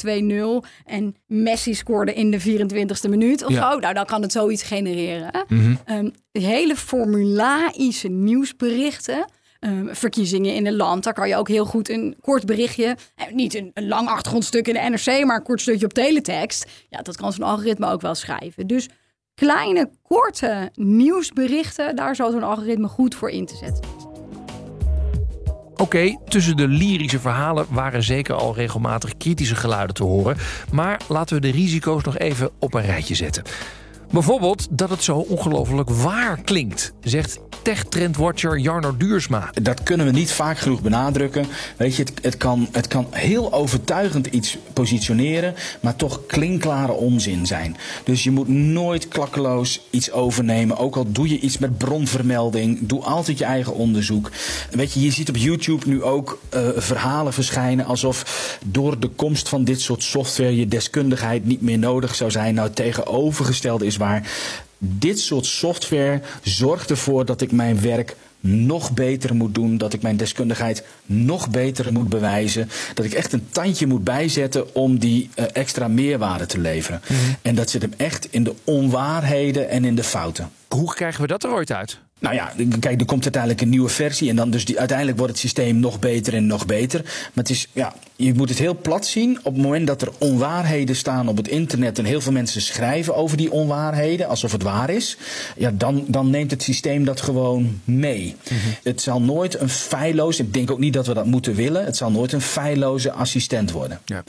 2-0 en Messi scoorde in de 24e minuut of Ja. zo. Nou, dan kan het zoiets genereren. Mhm. Ehm, hele formulaïsche nieuwsberichten. ehm, verkiezingen in een land. Daar kan je ook heel goed een kort berichtje. eh, Niet een, een lang achtergrondstuk in de NRC, maar een kort stukje op teletext. Ja, dat kan zo'n algoritme ook wel schrijven. Dus kleine, korte nieuwsberichten, daar zal zo'n algoritme goed voor in te zetten. Oké, tussen de lyrische verhalen waren zeker al regelmatig kritische geluiden te horen. Maar laten we de risico's nog even op een rijtje zetten. Bijvoorbeeld dat het zo ongelooflijk waar klinkt, zegt tech-trendwatcher Jarno Duursma. Dat kunnen we niet vaak genoeg benadrukken. Weet je, het, het, kan, het kan heel overtuigend iets positioneren, maar toch klinkklare onzin zijn. Dus je moet nooit klakkeloos iets overnemen. Ook al doe je iets met bronvermelding, doe altijd je eigen onderzoek. Weet je, je ziet op YouTube nu ook uh, verhalen verschijnen alsof door de komst van dit soort software je deskundigheid niet meer nodig zou zijn. Nou, tegenovergestelde is waar. Dit soort software zorgt ervoor dat ik mijn werk nog beter moet doen, dat ik mijn deskundigheid nog beter moet bewijzen, dat ik echt een tandje moet bijzetten om die uh, extra meerwaarde te leveren. Mhm. En dat zit hem echt in de onwaarheden en in de fouten. Hoe krijgen we dat er ooit uit? Nou ja, kijk, er komt uiteindelijk een nieuwe versie en dan dus die, uiteindelijk wordt het systeem nog beter en nog beter. Maar het is, ja, je moet het heel plat zien. Op het moment dat er onwaarheden staan op het internet en heel veel mensen schrijven over die onwaarheden, alsof het waar is, ja, dan, dan neemt het systeem dat gewoon mee. Mhm. Het zal nooit een feilloos, ik denk ook niet dat we dat moeten willen, het zal nooit een feilloze assistent worden. Ja.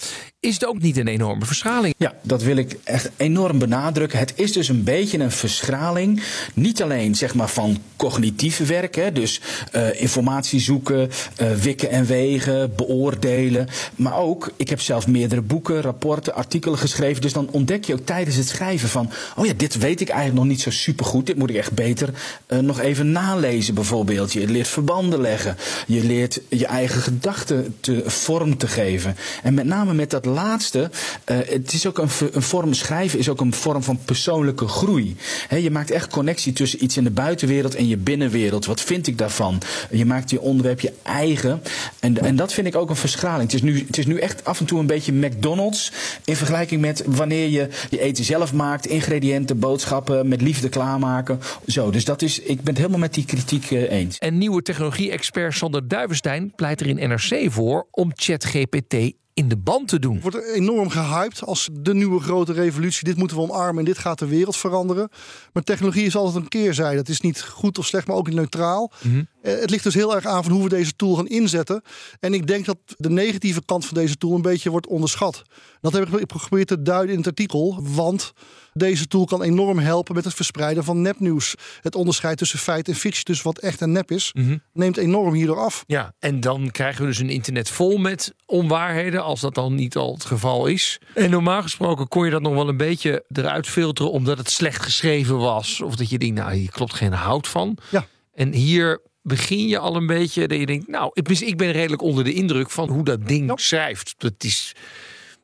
Is het ook niet een enorme verschraling? Ja, dat wil ik echt enorm benadrukken. Het is dus een beetje een verschraling. Niet alleen zeg maar van cognitieve werk, hè, dus uh, informatie zoeken, uh, wikken en wegen, beoordelen. Maar ook, ik heb zelf meerdere boeken, rapporten, artikelen geschreven. Dus dan ontdek je ook tijdens het schrijven van, oh ja, dit weet ik eigenlijk nog niet zo supergoed. Dit moet ik echt beter uh, nog even nalezen bijvoorbeeld. Je leert verbanden leggen. Je leert je eigen gedachten te, vorm te geven. En met name met dat laatste, uh, het is ook een, een, vorm schrijven is ook een vorm van persoonlijke groei. Je maakt echt connectie tussen iets in de buitenwereld en je binnenwereld. Wat vind ik daarvan? Je maakt je onderwerp je eigen. En, en dat vind ik ook een verschraling. Het is nu, het is nu echt af en toe een beetje McDonald's. In vergelijking met wanneer je je eten zelf maakt. Ingrediënten, boodschappen, met liefde klaarmaken. Zo, dus dat is, ik ben het helemaal met die kritiek eh, eens. En nieuwe technologie-expert Sander Duivenstein pleit er in NRC voor om ChatGPT in de band te doen. Wordt enorm gehyped als de nieuwe grote revolutie. Dit moeten we omarmen en dit gaat de wereld veranderen. Maar technologie is altijd een keerzijde. Het is niet goed of slecht, maar ook niet neutraal. Mhm. Eh, Het ligt dus heel erg aan van hoe we deze tool gaan inzetten. En ik denk dat de negatieve kant van deze tool een beetje wordt onderschat. Dat heb ik geprobeerd te duiden in het artikel. Want deze tool kan enorm helpen met het verspreiden van nepnieuws. Het onderscheid tussen feit en fictie, dus wat echt en nep is, Mhm. neemt enorm hierdoor af. Ja, en dan krijgen we dus een internet vol met onwaarheden, als dat dan niet al het geval is. En normaal gesproken kon je dat nog wel een beetje eruit filteren, omdat het slecht geschreven was. Of dat je denkt, nou, hier klopt geen hout van. Ja. En hier begin je al een beetje dat je denkt, nou, ik ben- ik ben redelijk onder de indruk van hoe dat ding Ja. schrijft. Dat is,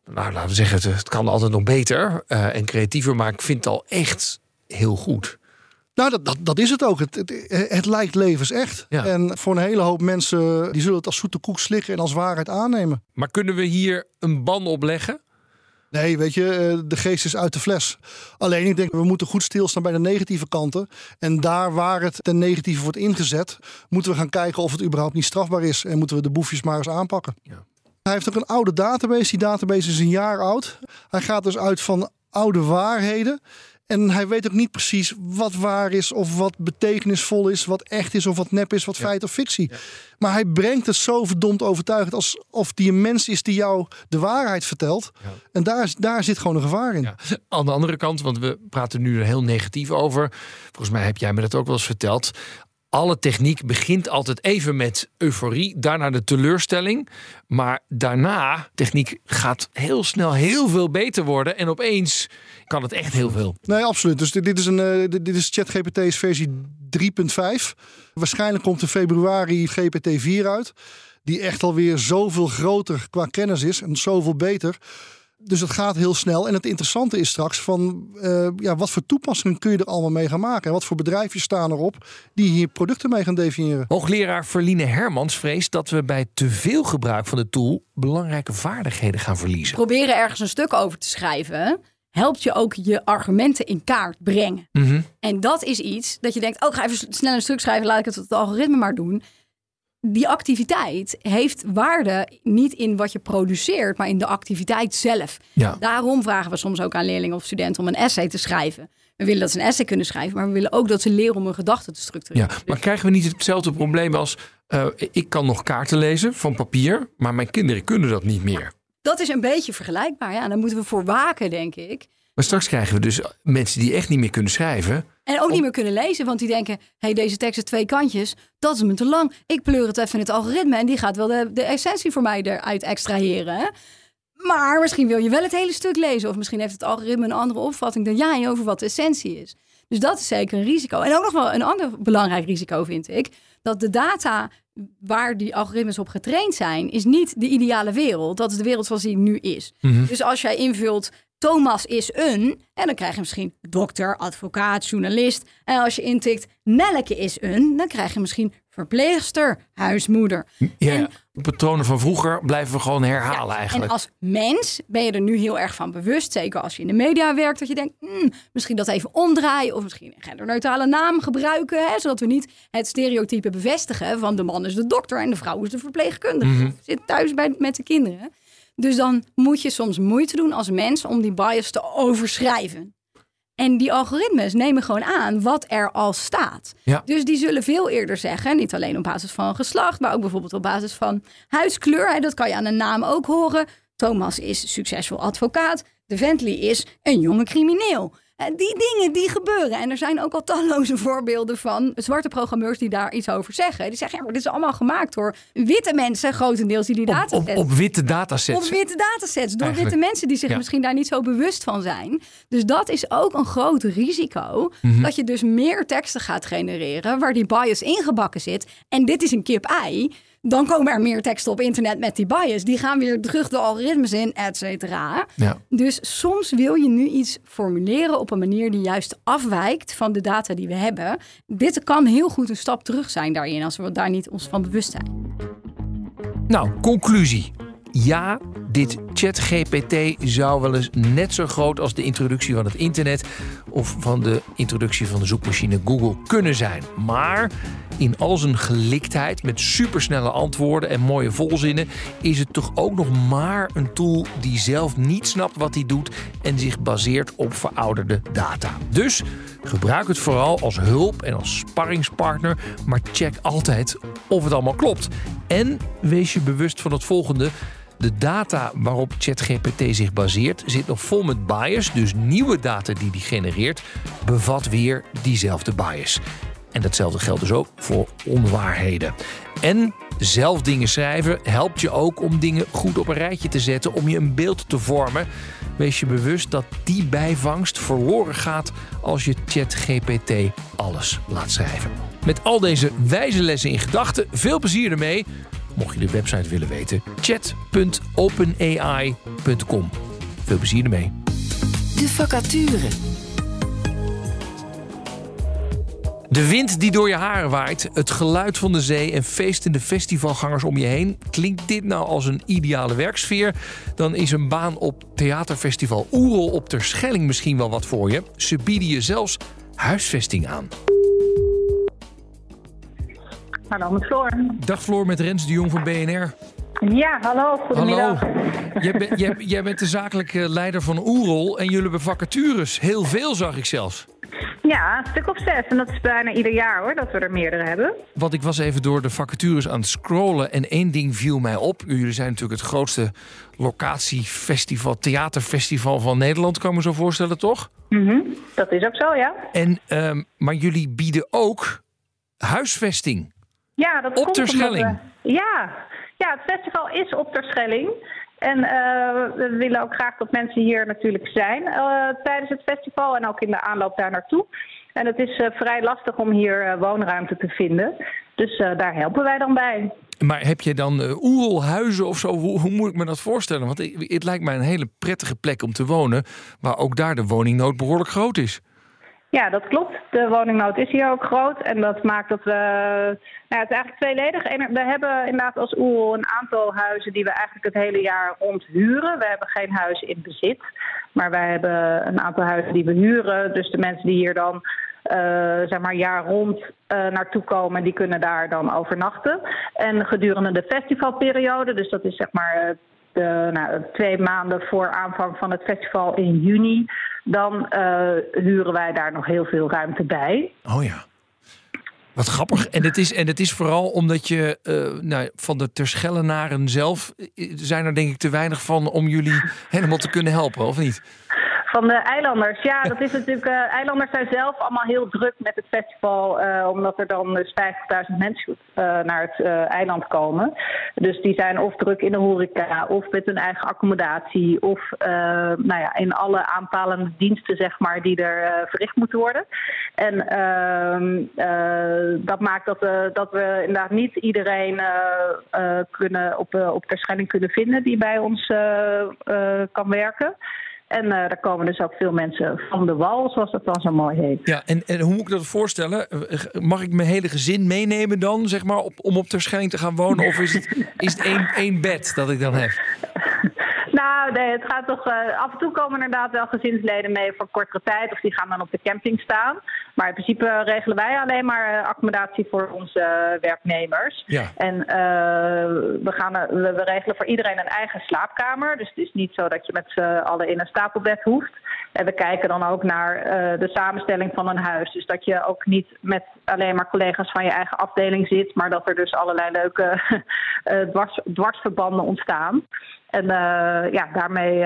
nou, laten we zeggen, het, het kan altijd nog beter eh, en creatiever, maar ik vind het al echt heel goed. Nou, dat, dat, dat is het ook. Het, het, het lijkt levensecht. Ja. En voor een hele hoop mensen, die zullen het als zoete koek slikken en als waarheid aannemen. Maar kunnen we hier een ban op leggen? Nee, weet je, eh, de geest is uit de fles. Alleen ik denk, we moeten goed stilstaan bij de negatieve kanten. En daar waar het ten negatieve wordt ingezet, moeten we gaan kijken of het überhaupt niet strafbaar is. En moeten we de boefjes maar eens aanpakken. Ja. Hij heeft ook een oude database. Die database is een jaar oud. Hij gaat dus uit van oude waarheden. En hij weet ook niet precies wat waar is of wat betekenisvol is, wat echt is of wat nep is, wat feit of fictie. Maar hij brengt het zo verdomd overtuigend alsof die een mens is die jou de waarheid vertelt. En daar, daar zit gewoon een gevaar in. Aan de andere kant, want we praten nu er heel negatief over. Volgens mij heb jij me dat ook wel eens verteld. Alle techniek begint altijd even met euforie, daarna de teleurstelling. Maar daarna, techniek gaat heel snel heel veel beter worden. En opeens kan het echt heel veel. Nee, absoluut. Dus dit, is, een, eh, dit is ChatGPT's versie 3.5. Waarschijnlijk komt in februari GPT-4 uit. Die echt alweer zoveel groter qua kennis is en zoveel beter. Dus het gaat heel snel. En het interessante is straks van eh, ja, wat voor toepassingen kun je er allemaal mee gaan maken. En wat voor bedrijfjes staan erop die hier producten mee gaan definiëren. Hoogleraar Verline Hermans vreest dat we bij te veel gebruik van de tool belangrijke vaardigheden gaan verliezen. Proberen ergens een stuk over te schrijven, helpt je ook je argumenten in kaart brengen. Mhm. En dat is iets dat je denkt, oh, ik ga even snel een stuk schrijven, laat ik het op het algoritme maar doen. Die activiteit heeft waarde niet in wat je produceert, maar in de activiteit zelf. Ja. Daarom vragen we soms ook aan leerlingen of studenten om een essay te schrijven. We willen dat ze een essay kunnen schrijven, maar we willen ook dat ze leren om hun gedachten te structureren. Ja, maar krijgen we niet hetzelfde probleem als eh, ik kan nog kaarten lezen van papier, maar mijn kinderen kunnen dat niet meer. Dat is een beetje vergelijkbaar. Ja, daar moeten we voor waken, denk ik. Maar straks krijgen we dus mensen die echt niet meer kunnen schrijven. En ook niet meer kunnen lezen, want die denken: hey, deze tekst heeft twee kantjes, dat is me te lang. Ik pleur het even in het algoritme en die gaat wel de, de essentie voor mij eruit extraheren. hè. Maar misschien wil je wel het hele stuk lezen, of misschien heeft het algoritme een andere opvatting dan jij over wat de essentie is. Dus dat is zeker een risico. En ook nog wel een ander belangrijk risico, vind ik. Dat de data waar die algoritmes op getraind zijn, is niet de ideale wereld. Dat is de wereld zoals die nu is. Dus als jij invult Thomas is een, en dan krijg je misschien dokter, advocaat, journalist. En als je intikt Nelleke is een, dan krijg je misschien verpleegster, huismoeder. Ja, En- de patronen van vroeger blijven we gewoon herhalen En eigenlijk. als mens ben je er nu heel erg van bewust, zeker als je in de media werkt, dat je denkt, hmm, misschien dat even omdraaien of misschien een genderneutrale naam gebruiken, hè, zodat we niet het stereotype bevestigen van de man is de dokter en de vrouw is de verpleegkundige. Of zit thuis bij, met de kinderen. Dus dan moet je soms moeite doen als mens om die bias te overschrijven. En die algoritmes nemen gewoon aan wat er al staat. Ja. Dus die zullen veel eerder zeggen, niet alleen op basis van geslacht, maar ook bijvoorbeeld op basis van huidskleur. Dat kan je aan een naam ook horen. Thomas is succesvol advocaat. De Bentley is een jonge crimineel. En die dingen die gebeuren. En er zijn ook al talloze voorbeelden van zwarte programmeurs die daar iets over zeggen. Die zeggen, ja, maar dit is allemaal gemaakt door witte mensen, grotendeels die die Op, data op, op witte datasets. op witte datasets door Eigenlijk. witte mensen die zich Ja. misschien daar niet zo bewust van zijn. Dus dat is ook een groot risico. Mhm. Dat je dus meer teksten gaat genereren waar die bias ingebakken zit. En dit is een kip-ei. Dan komen er meer teksten op internet met die bias. Die gaan weer terug de algoritmes in, et cetera. Ja. Dus soms wil je nu iets formuleren op een manier die juist afwijkt van de data die we hebben. Dit kan heel goed een stap terug zijn daarin, als we daar niet ons van bewust zijn. Nou, conclusie. Ja, dit ChatGPT zou wel eens net zo groot als de introductie van het internet of van de introductie van de zoekmachine Google kunnen zijn. Maar in al zijn geliktheid met supersnelle antwoorden en mooie volzinnen is het toch ook nog maar een tool die zelf niet snapt wat hij doet en zich baseert op verouderde data. Dus gebruik het vooral als hulp en als sparringspartner, maar check altijd of het allemaal klopt. En wees je bewust van het volgende. De data waarop ChatGPT zich baseert zit nog vol met bias, dus nieuwe data die die genereert bevat weer diezelfde bias. En datzelfde geldt dus ook voor onwaarheden. En zelf dingen schrijven helpt je ook om dingen goed op een rijtje te zetten, om je een beeld te vormen. Wees je bewust dat die bijvangst verloren gaat als je ChatGPT alles laat schrijven. Met al deze wijze lessen in gedachten, veel plezier ermee. Mocht je de website willen weten, chat.openai.com. Veel plezier ermee. De vacature. De wind die door je haren waait, het geluid van de zee en feestende festivalgangers om je heen. Klinkt dit nou als een ideale werksfeer? Dan is een baan op theaterfestival Oerol op Terschelling misschien wel wat voor je. Ze bieden je zelfs huisvesting aan. Hallo met Floor. Dag Floor met Rens de Jong van BNR. Ja, hallo, goedemiddag. Hallo. Jij, bent- jij, jij bent de zakelijke leider van Oerol en jullie hebben vacatures. Heel veel zag ik zelfs. Ja, een stuk of zes. En dat is bijna ieder jaar hoor, dat we er meerdere hebben. Want ik was even door de vacatures aan het scrollen en één ding viel mij op. Jullie zijn natuurlijk het grootste locatiefestival, theaterfestival van Nederland, kan ik me zo voorstellen, toch? Mhm, Dat is ook zo, ja. En, ehm, maar jullie bieden ook huisvesting. Ja, dat Op komt Terschelling. omdat we- ja. ja, het festival is op Terschelling. En eh, we willen ook graag dat mensen hier natuurlijk zijn eh, tijdens het festival en ook in de aanloop daar naartoe. En het is eh, vrij lastig om hier woonruimte te vinden. Dus daar helpen wij dan bij. Maar heb je dan oerelhuizen of zo? Hoe, hoe moet ik me dat voorstellen? Want het, het lijkt mij een hele prettige plek om te wonen, waar ook daar de woningnood behoorlijk groot is. Ja, dat klopt. De woningnood is hier ook groot. En dat maakt dat we. Nou, het is eigenlijk tweeledig. We hebben inderdaad als Oerol een aantal huizen die we eigenlijk het hele jaar rond huren. We hebben geen huis in bezit. Maar wij hebben een aantal huizen die we huren. Dus de mensen die hier dan. eh, zeg maar jaar rond eh, naartoe komen, die kunnen daar dan overnachten. En gedurende de festivalperiode, dus dat is zeg maar eh, de, nou, twee maanden voor aanvang van het festival in juni, dan eh, huren wij daar nog heel veel ruimte bij. Oh ja. Wat grappig. En het is, en het is vooral omdat je eh, nou, van de Terschellenaren zelf eh, zijn er denk ik te weinig van om jullie helemaal te kunnen helpen, of niet? Van de eilanders, ja, dat is natuurlijk. eh, eilanders zijn zelf allemaal heel druk met het festival, eh, omdat er dan dus 50.000 mensen eh, naar het eiland komen. Dus die zijn of druk in de horeca, of met hun eigen accommodatie, of nou ja, in alle aanpalende diensten, zeg maar, die er verricht moeten worden. En ehm, eh, dat maakt dat, dat we inderdaad niet iedereen kunnen op, op Terschelling kunnen vinden die bij ons kan werken. En eh, daar komen dus ook veel mensen van de wal, zoals dat dan zo mooi heet. Ja, en, en hoe moet ik dat voorstellen? Eh, Mag ik mijn hele gezin meenemen dan, zeg maar, op, om op Terschelling te gaan wonen? Of is het, is het één, één bed dat ik dan heb? Nou, nee, het gaat toch. eh, af en toe komen inderdaad wel gezinsleden mee voor kortere tijd. Of die gaan dan op de camping staan. Maar in principe regelen wij alleen maar eh, accommodatie voor onze eh, werknemers. Ja. En we, gaan, we, we regelen voor iedereen een eigen slaapkamer. Dus het is niet zo dat je met z'n allen in een stapelbed hoeft. En we kijken dan ook naar eh, de samenstelling van een huis. Dus dat je ook niet met alleen maar collega's van je eigen afdeling zit. Maar dat er dus allerlei leuke eh, dwars, dwarsverbanden ontstaan. En eh, ja, daarmee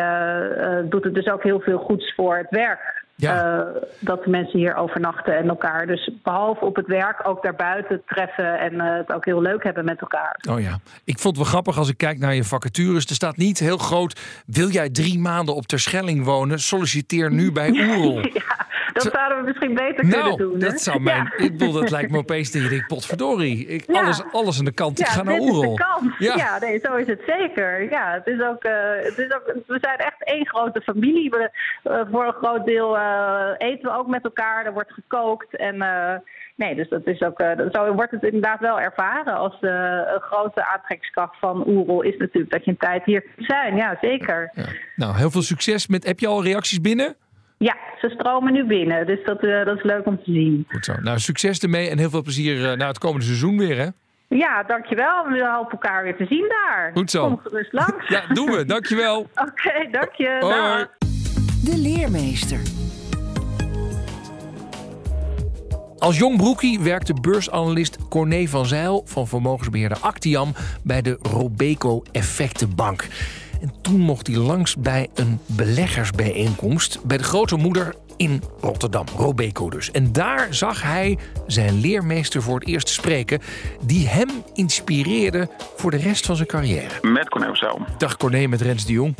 doet het dus ook heel veel goeds voor het werk. Ja. Eh, dat de mensen hier overnachten en elkaar dus behalve op het werk ook daarbuiten treffen en eh, het ook heel leuk hebben met elkaar. Oh ja. Ik vond het wel grappig als ik kijk naar je vacatures. Er staat niet heel groot. Wil jij drie maanden op Terschelling wonen? Solliciteer nu bij Oerol. ja, Dat zouden we misschien beter nou, kunnen doen. dat zou mijn... Ja. Ik bedoel, dat lijkt me opeens dat je denkt, potverdorie. Ik, Ja. alles, alles aan de kant, ik Ja, ga naar Oerol. Ja. Ja. nee, zo is het zeker. Ja, het is ook, eh, het is ook, we zijn echt één grote familie. We, eh, voor een groot deel eh, eten we ook met elkaar. Er wordt gekookt. En, nee, dus dat is ook, zo wordt het inderdaad wel ervaren. Als een grote aantrekkingskracht van Oerol is natuurlijk dat je een tijd hier kunt zijn. Ja, zeker. Ja. Nou, heel veel succes met... Heb je al reacties binnen? Ja, ze stromen nu binnen. Dus dat, eh, dat is leuk om te zien. Goed zo. Nou, succes ermee en heel veel plezier eh, naar het komende seizoen weer, hè? Ja, dankjewel. We hopen elkaar weer te zien daar. Goed zo. Kom gerust langs. Ja, doen we. Dankjewel. Oké, dank je. Hoi. Dag. De leermeester. Als jong broekie werkte beursanalist Corné van Zijl van vermogensbeheerder Actiam bij de Robeco Effectenbank. En toen mocht hij langs bij een beleggersbijeenkomst bij de grote moeder in Rotterdam, Robeco dus. En daar zag hij zijn leermeester voor het eerst spreken, die hem inspireerde voor de rest van zijn carrière. Met Cornel zo. Dag Corné met Rens de Jong.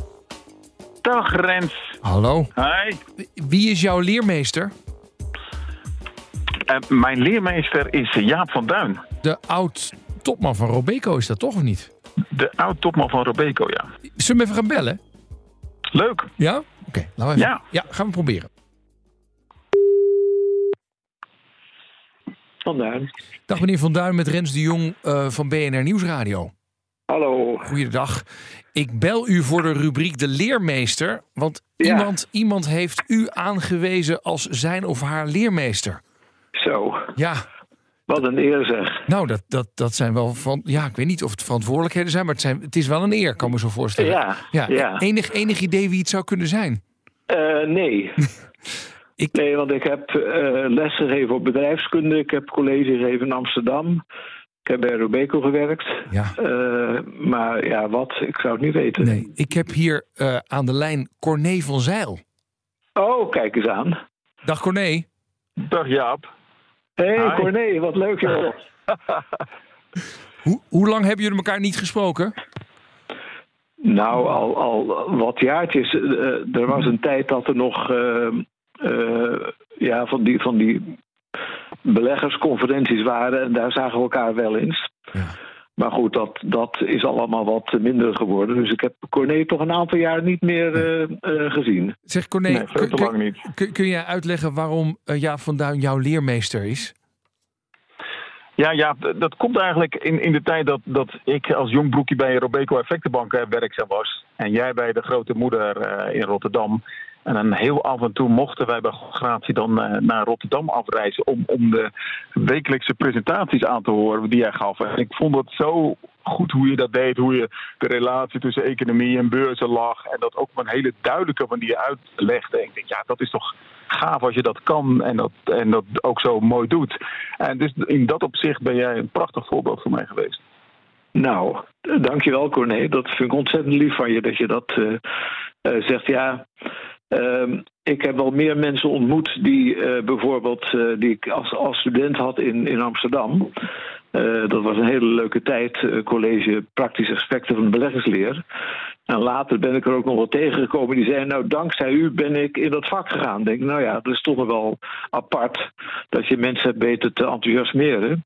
Dag Rens. Hallo. Hi. Wie is jouw leermeester? Eh, mijn leermeester is Jaap van Duin. De oud-topman van Robeco is dat toch of niet? De oud-topman van Robeco, ja. Zullen we even gaan bellen? Leuk. Ja? Oké, laten we even. Ja. ja, gaan we proberen. Van Duin. Dag meneer Van Duin met Rens de Jong eh, van BNR Nieuwsradio. Hallo. Goeiedag. Ik bel u voor de rubriek De Leermeester. Want Ja. iemand, iemand heeft u aangewezen als zijn of haar leermeester. Zo, Ja, wat een eer zeg. nou, dat, dat, dat zijn wel van. Ja, ik weet niet of het verantwoordelijkheden zijn, maar het, zijn, het is wel een eer, kan me zo voorstellen. Ja, ja. Enig, enig idee wie het zou kunnen zijn? Eh, nee. Ik- Nee, want ik heb eh les gegeven op bedrijfskunde. Ik heb college gegeven in Amsterdam. Ik heb bij Robeco gewerkt. Ja. Eh, maar ja, wat? Ik zou het niet weten. Nee, ik heb hier eh, aan de lijn Corné van Zijl. Oh, kijk eens aan. Dag Corné. Dag Jaap. Hé, hey, Hi. Corné, wat leuk joh. Hoe, hoe lang hebben jullie elkaar niet gesproken? Nou, al, al wat jaartjes. Eh, er was een tijd dat er nog eh, eh, ja, van, die, van die beleggersconferenties waren. En daar zagen we elkaar wel eens. Ja. Maar goed, dat, dat is allemaal wat minder geworden. Dus ik heb Corné toch een aantal jaar niet meer eh, eh, gezien. Zeg Corné, Nee, kun, te lang niet. kun- kun jij uitleggen waarom eh, Jaap van Duin jouw leermeester is? Ja, ja, dat komt eigenlijk in, in de tijd dat, dat ik als jong broekje bij Robeco Effectenbank werkzaam was. En jij bij de grote moeder eh, in Rotterdam. En dan heel af en toe mochten wij bij Gratie dan eh, naar Rotterdam afreizen om, om de wekelijkse presentaties aan te horen die jij gaf. En ik vond het zo goed hoe je dat deed, hoe je de relatie tussen economie en beurzen lag. En dat ook op een hele duidelijke manier uitlegde. En ik denk, ja, dat is toch gaaf als je dat kan en dat, en dat ook zo mooi doet. En dus in dat opzicht ben jij een prachtig voorbeeld voor mij geweest. Nou, dankjewel Corné. Dat vind ik ontzettend lief van je dat je dat eh, eh, zegt. Ja, ehm, ik heb wel meer mensen ontmoet die eh, bijvoorbeeld eh, die ik als, als student had in, in Amsterdam. Eh, dat was een hele leuke tijd, college praktische aspecten van beleggingsleer. En later ben ik er ook nog wel tegengekomen die zeiden, nou dankzij u ben ik in dat vak gegaan. Denk, nou ja, dat is toch nog wel apart dat je mensen weten te enthousiasmeren.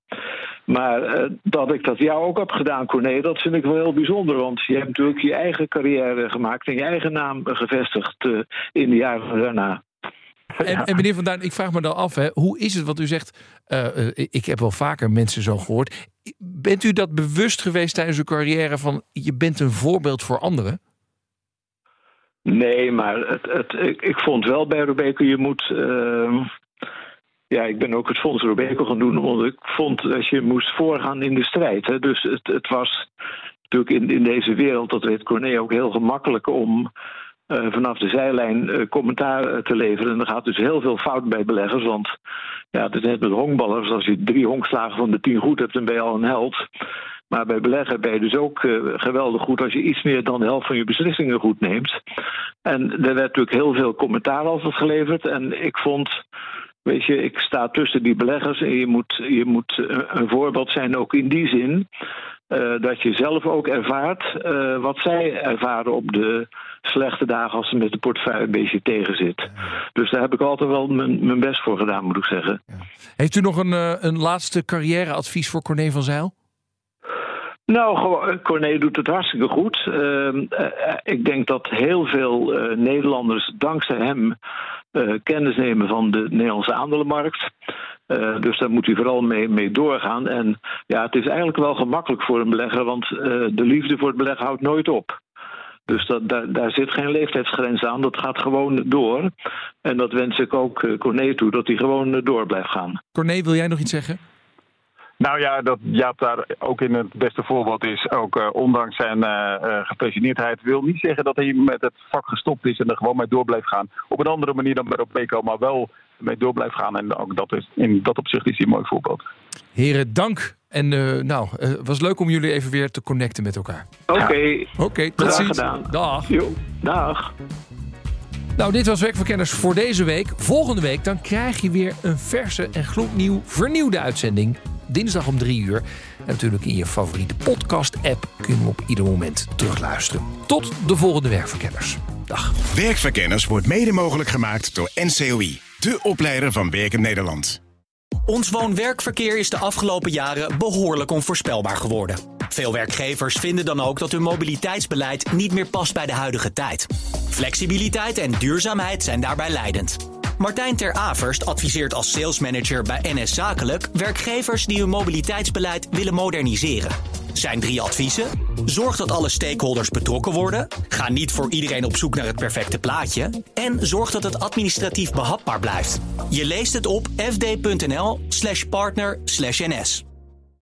Maar eh, dat ik dat jou ook heb gedaan, Corné, dat vind ik wel heel bijzonder. Want je hebt natuurlijk je eigen carrière gemaakt en je eigen naam gevestigd eh, in de jaren daarna. En, en meneer Van Duin, ik vraag me dan af, hè, hoe is het wat u zegt? eh, eh, ik heb wel vaker mensen zo gehoord. Bent u dat bewust geweest tijdens uw carrière van je bent een voorbeeld voor anderen? Nee, maar het, het, ik, ik vond wel bij Robeco, je moet. ehm, ja, ik ben ook het Fonds Robeco gaan doen, omdat ik vond dat je moest voorgaan in de strijd. Hè. Dus het, het was natuurlijk in, in deze wereld, dat weet Corné ook heel gemakkelijk om eh, vanaf de zijlijn eh, commentaar eh, te leveren. En er gaat dus heel veel fout bij beleggers, want ja, het is net met honkballers. Als je drie honkslagen van de tien goed hebt, dan ben je al een held. Maar bij beleggen ben je dus ook geweldig goed als je iets meer dan de helft van je beslissingen goed neemt. En er werd natuurlijk heel veel commentaar altijd geleverd. En ik vond, weet je, ik sta tussen die beleggers en je moet, je moet een voorbeeld zijn ook in die zin. dat je zelf ook ervaart wat zij ervaren op de slechte dagen als het met de portefeuille een beetje tegen zit. Dus daar heb ik altijd wel mijn, mijn best voor gedaan, moet ik zeggen. Heeft u nog een, eh, een laatste carrièreadvies voor Corné van Zijl? Nou, gewoon, Corné doet het hartstikke goed. Ehm, eh, ik denk dat heel veel eh, Nederlanders dankzij hem eh, kennis nemen van de Nederlandse aandelenmarkt. Eh, dus daar moet hij vooral mee, mee doorgaan. En ja, het is eigenlijk wel gemakkelijk voor een belegger, want eh, de liefde voor het beleggen houdt nooit op. Dus dat, daar, daar zit geen leeftijdsgrens aan. Dat gaat gewoon door. En dat wens ik ook eh, Corné toe, dat hij gewoon eh, door blijft gaan. Corné, wil jij nog iets zeggen? Nou ja, dat Jaap daar ook in het beste voorbeeld is. Ook eh, ondanks zijn eh eh, gepensioneerdheid wil niet zeggen dat hij met het vak gestopt is en er gewoon mee door blijft gaan. Op een andere manier dan bij Robeco, maar wel mee door blijft gaan. En ook dat is, in dat opzicht is hij een mooi voorbeeld. Heren, dank. En eh, nou, het was leuk om jullie even weer te connecten met elkaar. Oké, Oké, tot ziens. gedaan. Dag. Jo, dag. Nou, dit was Werkverkenners voor deze week. Volgende week dan krijg je weer een verse en gloednieuw vernieuwde uitzending. Dinsdag om drie uur. En natuurlijk in je favoriete podcast-app kun je hem op ieder moment terugluisteren. Tot de volgende Werkverkenners. Dag. Werkverkenners wordt mede mogelijk gemaakt door NCOI, de opleider van Werken Nederland. Ons woon-werkverkeer is de afgelopen jaren behoorlijk onvoorspelbaar geworden. Veel werkgevers vinden dan ook dat hun mobiliteitsbeleid niet meer past bij de huidige tijd. Flexibiliteit en duurzaamheid zijn daarbij leidend. Martijn Ter Averst adviseert als salesmanager bij NS Zakelijk werkgevers die hun mobiliteitsbeleid willen moderniseren. Zijn drie adviezen: zorg dat alle stakeholders betrokken worden, ga niet voor iedereen op zoek naar het perfecte plaatje en zorg dat het administratief behapbaar blijft. Je leest het op fd.nl/partner/ns.